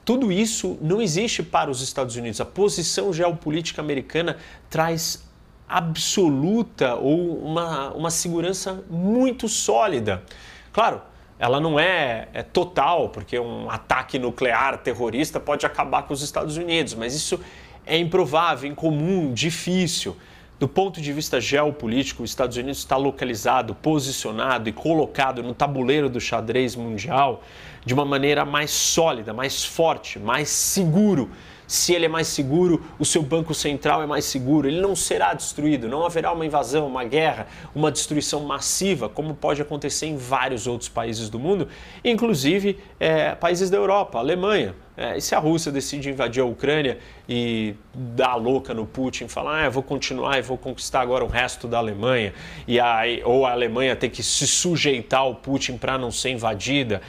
Tudo isso não existe para os Estados Unidos. A posição geopolítica americana traz absoluta ou uma, uma segurança muito sólida. Claro, ela não é, é, total, porque um ataque nuclear terrorista pode acabar com os Estados Unidos, mas isso é improvável, incomum, difícil. Do ponto de vista geopolítico, os Estados Unidos está localizado, posicionado e colocado no tabuleiro do xadrez mundial de uma maneira mais sólida, mais forte, mais seguro. Se ele é mais seguro, o seu banco central é mais seguro, ele não será destruído, não haverá uma invasão, uma guerra, uma destruição massiva, como pode acontecer em vários outros países do mundo, inclusive é, países da Europa, Alemanha. É, e se a Rússia decide invadir a Ucrânia e dar a louca no Putin, falar, ah, vou continuar e vou conquistar agora o resto da Alemanha, e ou a Alemanha ter que se sujeitar ao Putin para não ser invadida.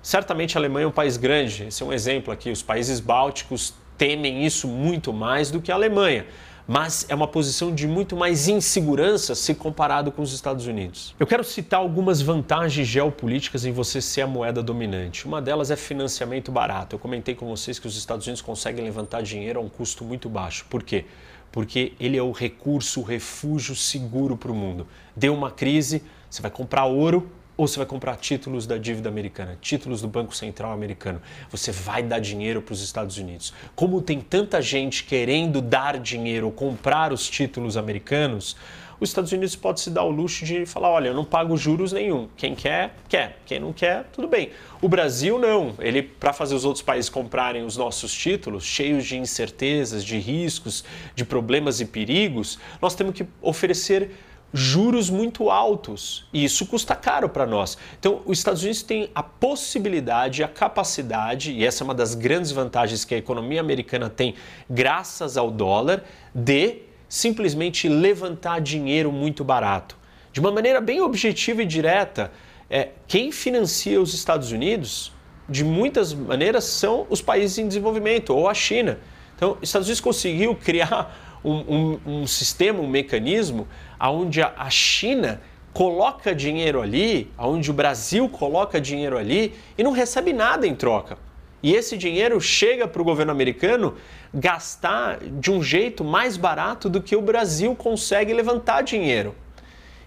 Certamente a Alemanha é um país grande, esse é um exemplo aqui. Os países bálticos temem isso muito mais do que a Alemanha. mas é uma posição de muito mais insegurança se comparado com os Estados Unidos. Eu quero citar algumas vantagens geopolíticas em você ser a moeda dominante. Uma delas é financiamento barato. Eu comentei com vocês que os Estados Unidos conseguem levantar dinheiro a um custo muito baixo. Por quê? Porque ele é o recurso, o refúgio seguro para o mundo. Deu uma crise, você vai comprar ouro, ou você vai comprar títulos da dívida americana, títulos do Banco Central americano. Você vai dar dinheiro para os Estados Unidos. Como tem tanta gente querendo dar dinheiro ou comprar os títulos americanos, os Estados Unidos pode se dar o luxo de falar: olha, eu não pago juros nenhum. Quem quer, quer. Quem não quer, tudo bem. O Brasil não. Ele, para fazer os outros países comprarem os nossos títulos, cheios de incertezas, de riscos, de problemas e perigos, nós temos que oferecer juros muito altos e isso custa caro para nós. Então, os Estados Unidos têm a possibilidade, a capacidade, e essa é uma das grandes vantagens que a economia americana tem graças ao dólar, de simplesmente levantar dinheiro muito barato. De uma maneira bem objetiva e direta, é, quem financia os Estados Unidos, de muitas maneiras, são os países em desenvolvimento ou a China. Então, os Estados Unidos conseguiu criar um, um, um sistema, um mecanismo onde a China coloca dinheiro ali, onde o Brasil coloca dinheiro ali e não recebe nada em troca. E esse dinheiro chega para o governo americano gastar de um jeito mais barato do que o Brasil consegue levantar dinheiro.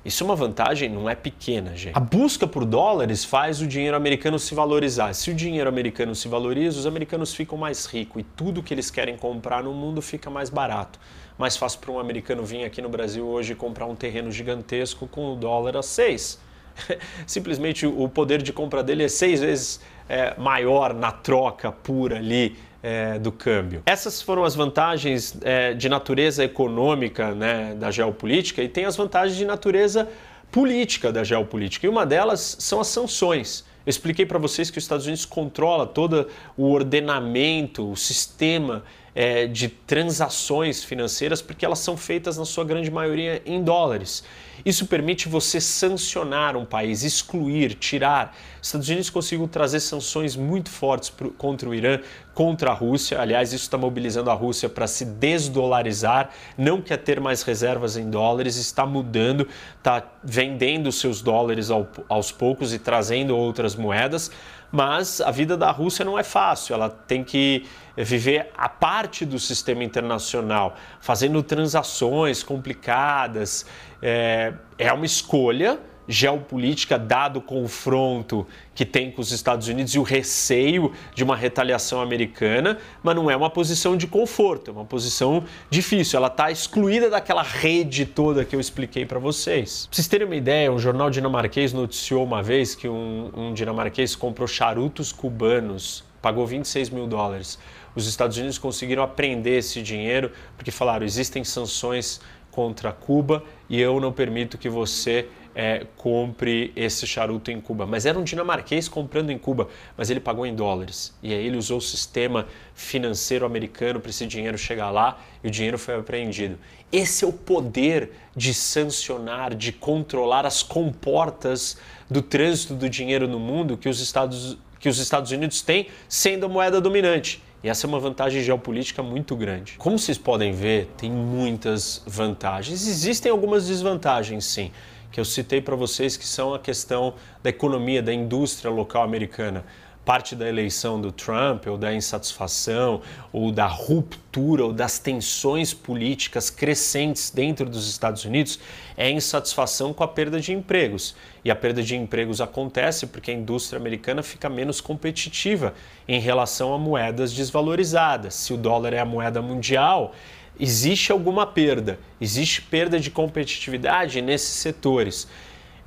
Isso é uma vantagem, não é pequena, gente. A busca por dólares faz o dinheiro americano se valorizar. Se o dinheiro americano se valoriza, os americanos ficam mais ricos e tudo que eles querem comprar no mundo fica mais barato. Mais fácil para um americano vir aqui no Brasil hoje comprar um terreno gigantesco com o dólar a seis. Simplesmente o poder de compra dele é seis vezes é, maior na troca pura ali é, do câmbio. Essas foram as vantagens é, de natureza econômica né, da geopolítica e tem as vantagens de natureza política da geopolítica. E uma delas são as sanções. Eu expliquei para vocês que os Estados Unidos controla todo o ordenamento, o sistema é, de transações financeiras, porque elas são feitas, na sua grande maioria, em dólares. Isso permite você sancionar um país, excluir, tirar. Os Estados Unidos conseguiu trazer sanções muito fortes contra o Irã, contra a Rússia. Aliás, isso está mobilizando a Rússia para se desdolarizar, não quer ter mais reservas em dólares, está mudando, está vendendo seus dólares aos poucos e trazendo outras moedas mas a vida da Rússia não é fácil, ela tem que viver a parte do sistema internacional, fazendo transações complicadas. É, é uma escolha geopolítica, dado o confronto que tem com os Estados Unidos e o receio de uma retaliação americana, mas não é uma posição de conforto, é uma posição difícil. Ela está excluída daquela rede toda que eu expliquei para vocês. Pra vocês terem uma ideia, um jornal dinamarquês noticiou uma vez que um, um dinamarquês comprou charutos cubanos, pagou 26 mil dólares. Os Estados Unidos conseguiram apreender esse dinheiro porque falaram: existem sanções contra Cuba e eu não permito que você é, compre esse charuto em Cuba. Mas era um dinamarquês comprando em Cuba, mas ele pagou em dólares. E aí ele usou o sistema financeiro americano para esse dinheiro chegar lá e o dinheiro foi apreendido. Esse é o poder de sancionar, de controlar as comportas do trânsito do dinheiro no mundo que os Estados, que os Estados Unidos têm sendo a moeda dominante. E essa é uma vantagem geopolítica muito grande. Como vocês podem ver, tem muitas vantagens. Existem algumas desvantagens, sim, que eu citei para vocês, que são a questão da economia, da indústria local americana parte da eleição do Trump, ou da insatisfação, ou da ruptura, ou das tensões políticas crescentes dentro dos Estados Unidos, é insatisfação com a perda de empregos. E a perda de empregos acontece porque a indústria americana fica menos competitiva em relação a moedas desvalorizadas. Se o dólar é a moeda mundial, existe alguma perda, existe perda de competitividade nesses setores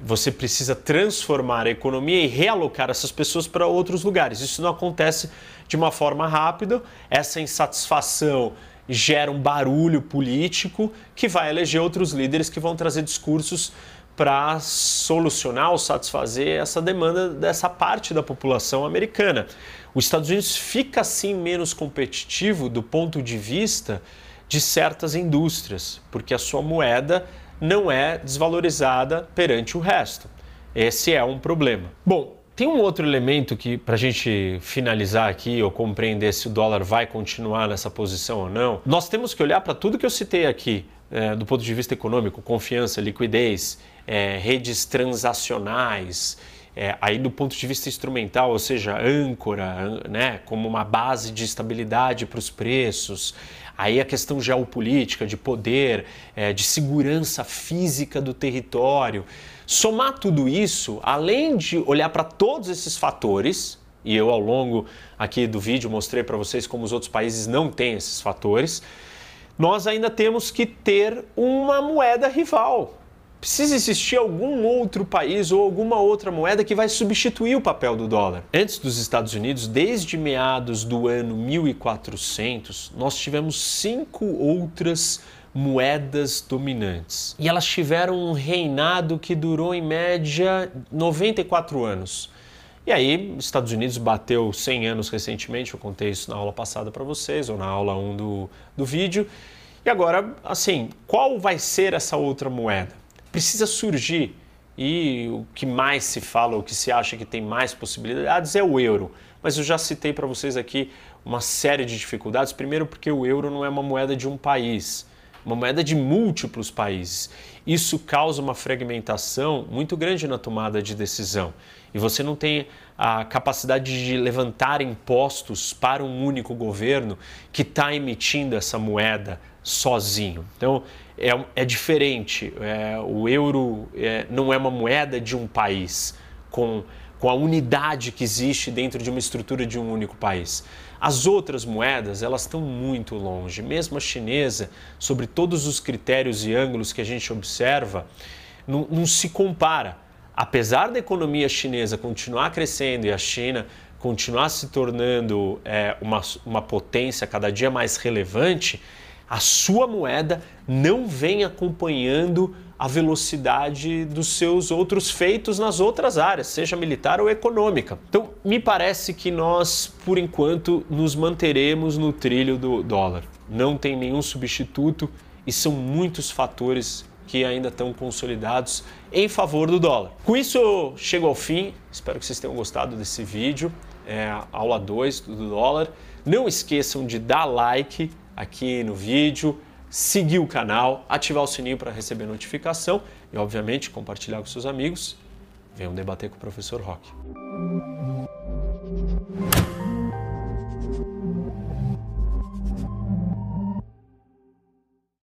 você precisa transformar a economia e realocar essas pessoas para outros lugares. Isso não acontece de uma forma rápida. Essa insatisfação gera um barulho político que vai eleger outros líderes que vão trazer discursos para solucionar ou satisfazer essa demanda dessa parte da população americana. Os Estados Unidos fica assim menos competitivo do ponto de vista de certas indústrias, porque a sua moeda não é desvalorizada perante o resto. Esse é um problema. Bom, tem um outro elemento que, para a gente finalizar aqui ou compreender se o dólar vai continuar nessa posição ou não, nós temos que olhar para tudo que eu citei aqui, é, do ponto de vista econômico, confiança, liquidez, é, redes transacionais, é, aí do ponto de vista instrumental, ou seja, âncora, né, como uma base de estabilidade para os preços, aí a questão geopolítica, de poder, é, de segurança física do território. Somar tudo isso, além de olhar para todos esses fatores, e eu ao longo aqui do vídeo mostrei para vocês como os outros países não têm esses fatores, nós ainda temos que ter uma moeda rival, precisa existir algum outro país ou alguma outra moeda que vai substituir o papel do dólar. Antes dos Estados Unidos, desde meados do ano 1400, nós tivemos cinco outras moedas dominantes. E elas tiveram um reinado que durou em média 94 anos. E aí, os Estados Unidos bateu 100 anos recentemente, eu contei isso na aula passada para vocês, ou na aula 1 do, do vídeo. E agora, assim, qual vai ser essa outra moeda? Precisa surgir. E o que mais se fala, o que se acha que tem mais possibilidades é o euro. Mas eu já citei para vocês aqui uma série de dificuldades. Primeiro, porque o euro não é uma moeda de um país, é uma moeda de múltiplos países. Isso causa uma fragmentação muito grande na tomada de decisão. E você não tem a capacidade de levantar impostos para um único governo que está emitindo essa moeda sozinho. Então, é, é diferente. É, o euro é, não é uma moeda de um país com, com a unidade que existe dentro de uma estrutura de um único país. As outras moedas, elas estão muito longe. Mesmo a chinesa, sobre todos os critérios e ângulos que a gente observa, não, não se compara. Apesar da economia chinesa continuar crescendo e a China continuar se tornando é, uma, uma potência cada dia mais relevante, a sua moeda não vem acompanhando a velocidade dos seus outros feitos nas outras áreas, seja militar ou econômica. Então, me parece que nós, por enquanto, nos manteremos no trilho do dólar. Não tem nenhum substituto e são muitos fatores que ainda estão consolidados em favor do dólar. Com isso, eu chego ao fim. Espero que vocês tenham gostado desse vídeo, é aula 2 do dólar. Não esqueçam de dar like aqui no vídeo, seguir o canal, ativar o sininho para receber notificação e, obviamente, compartilhar com seus amigos. Venham debater com o professor Rock.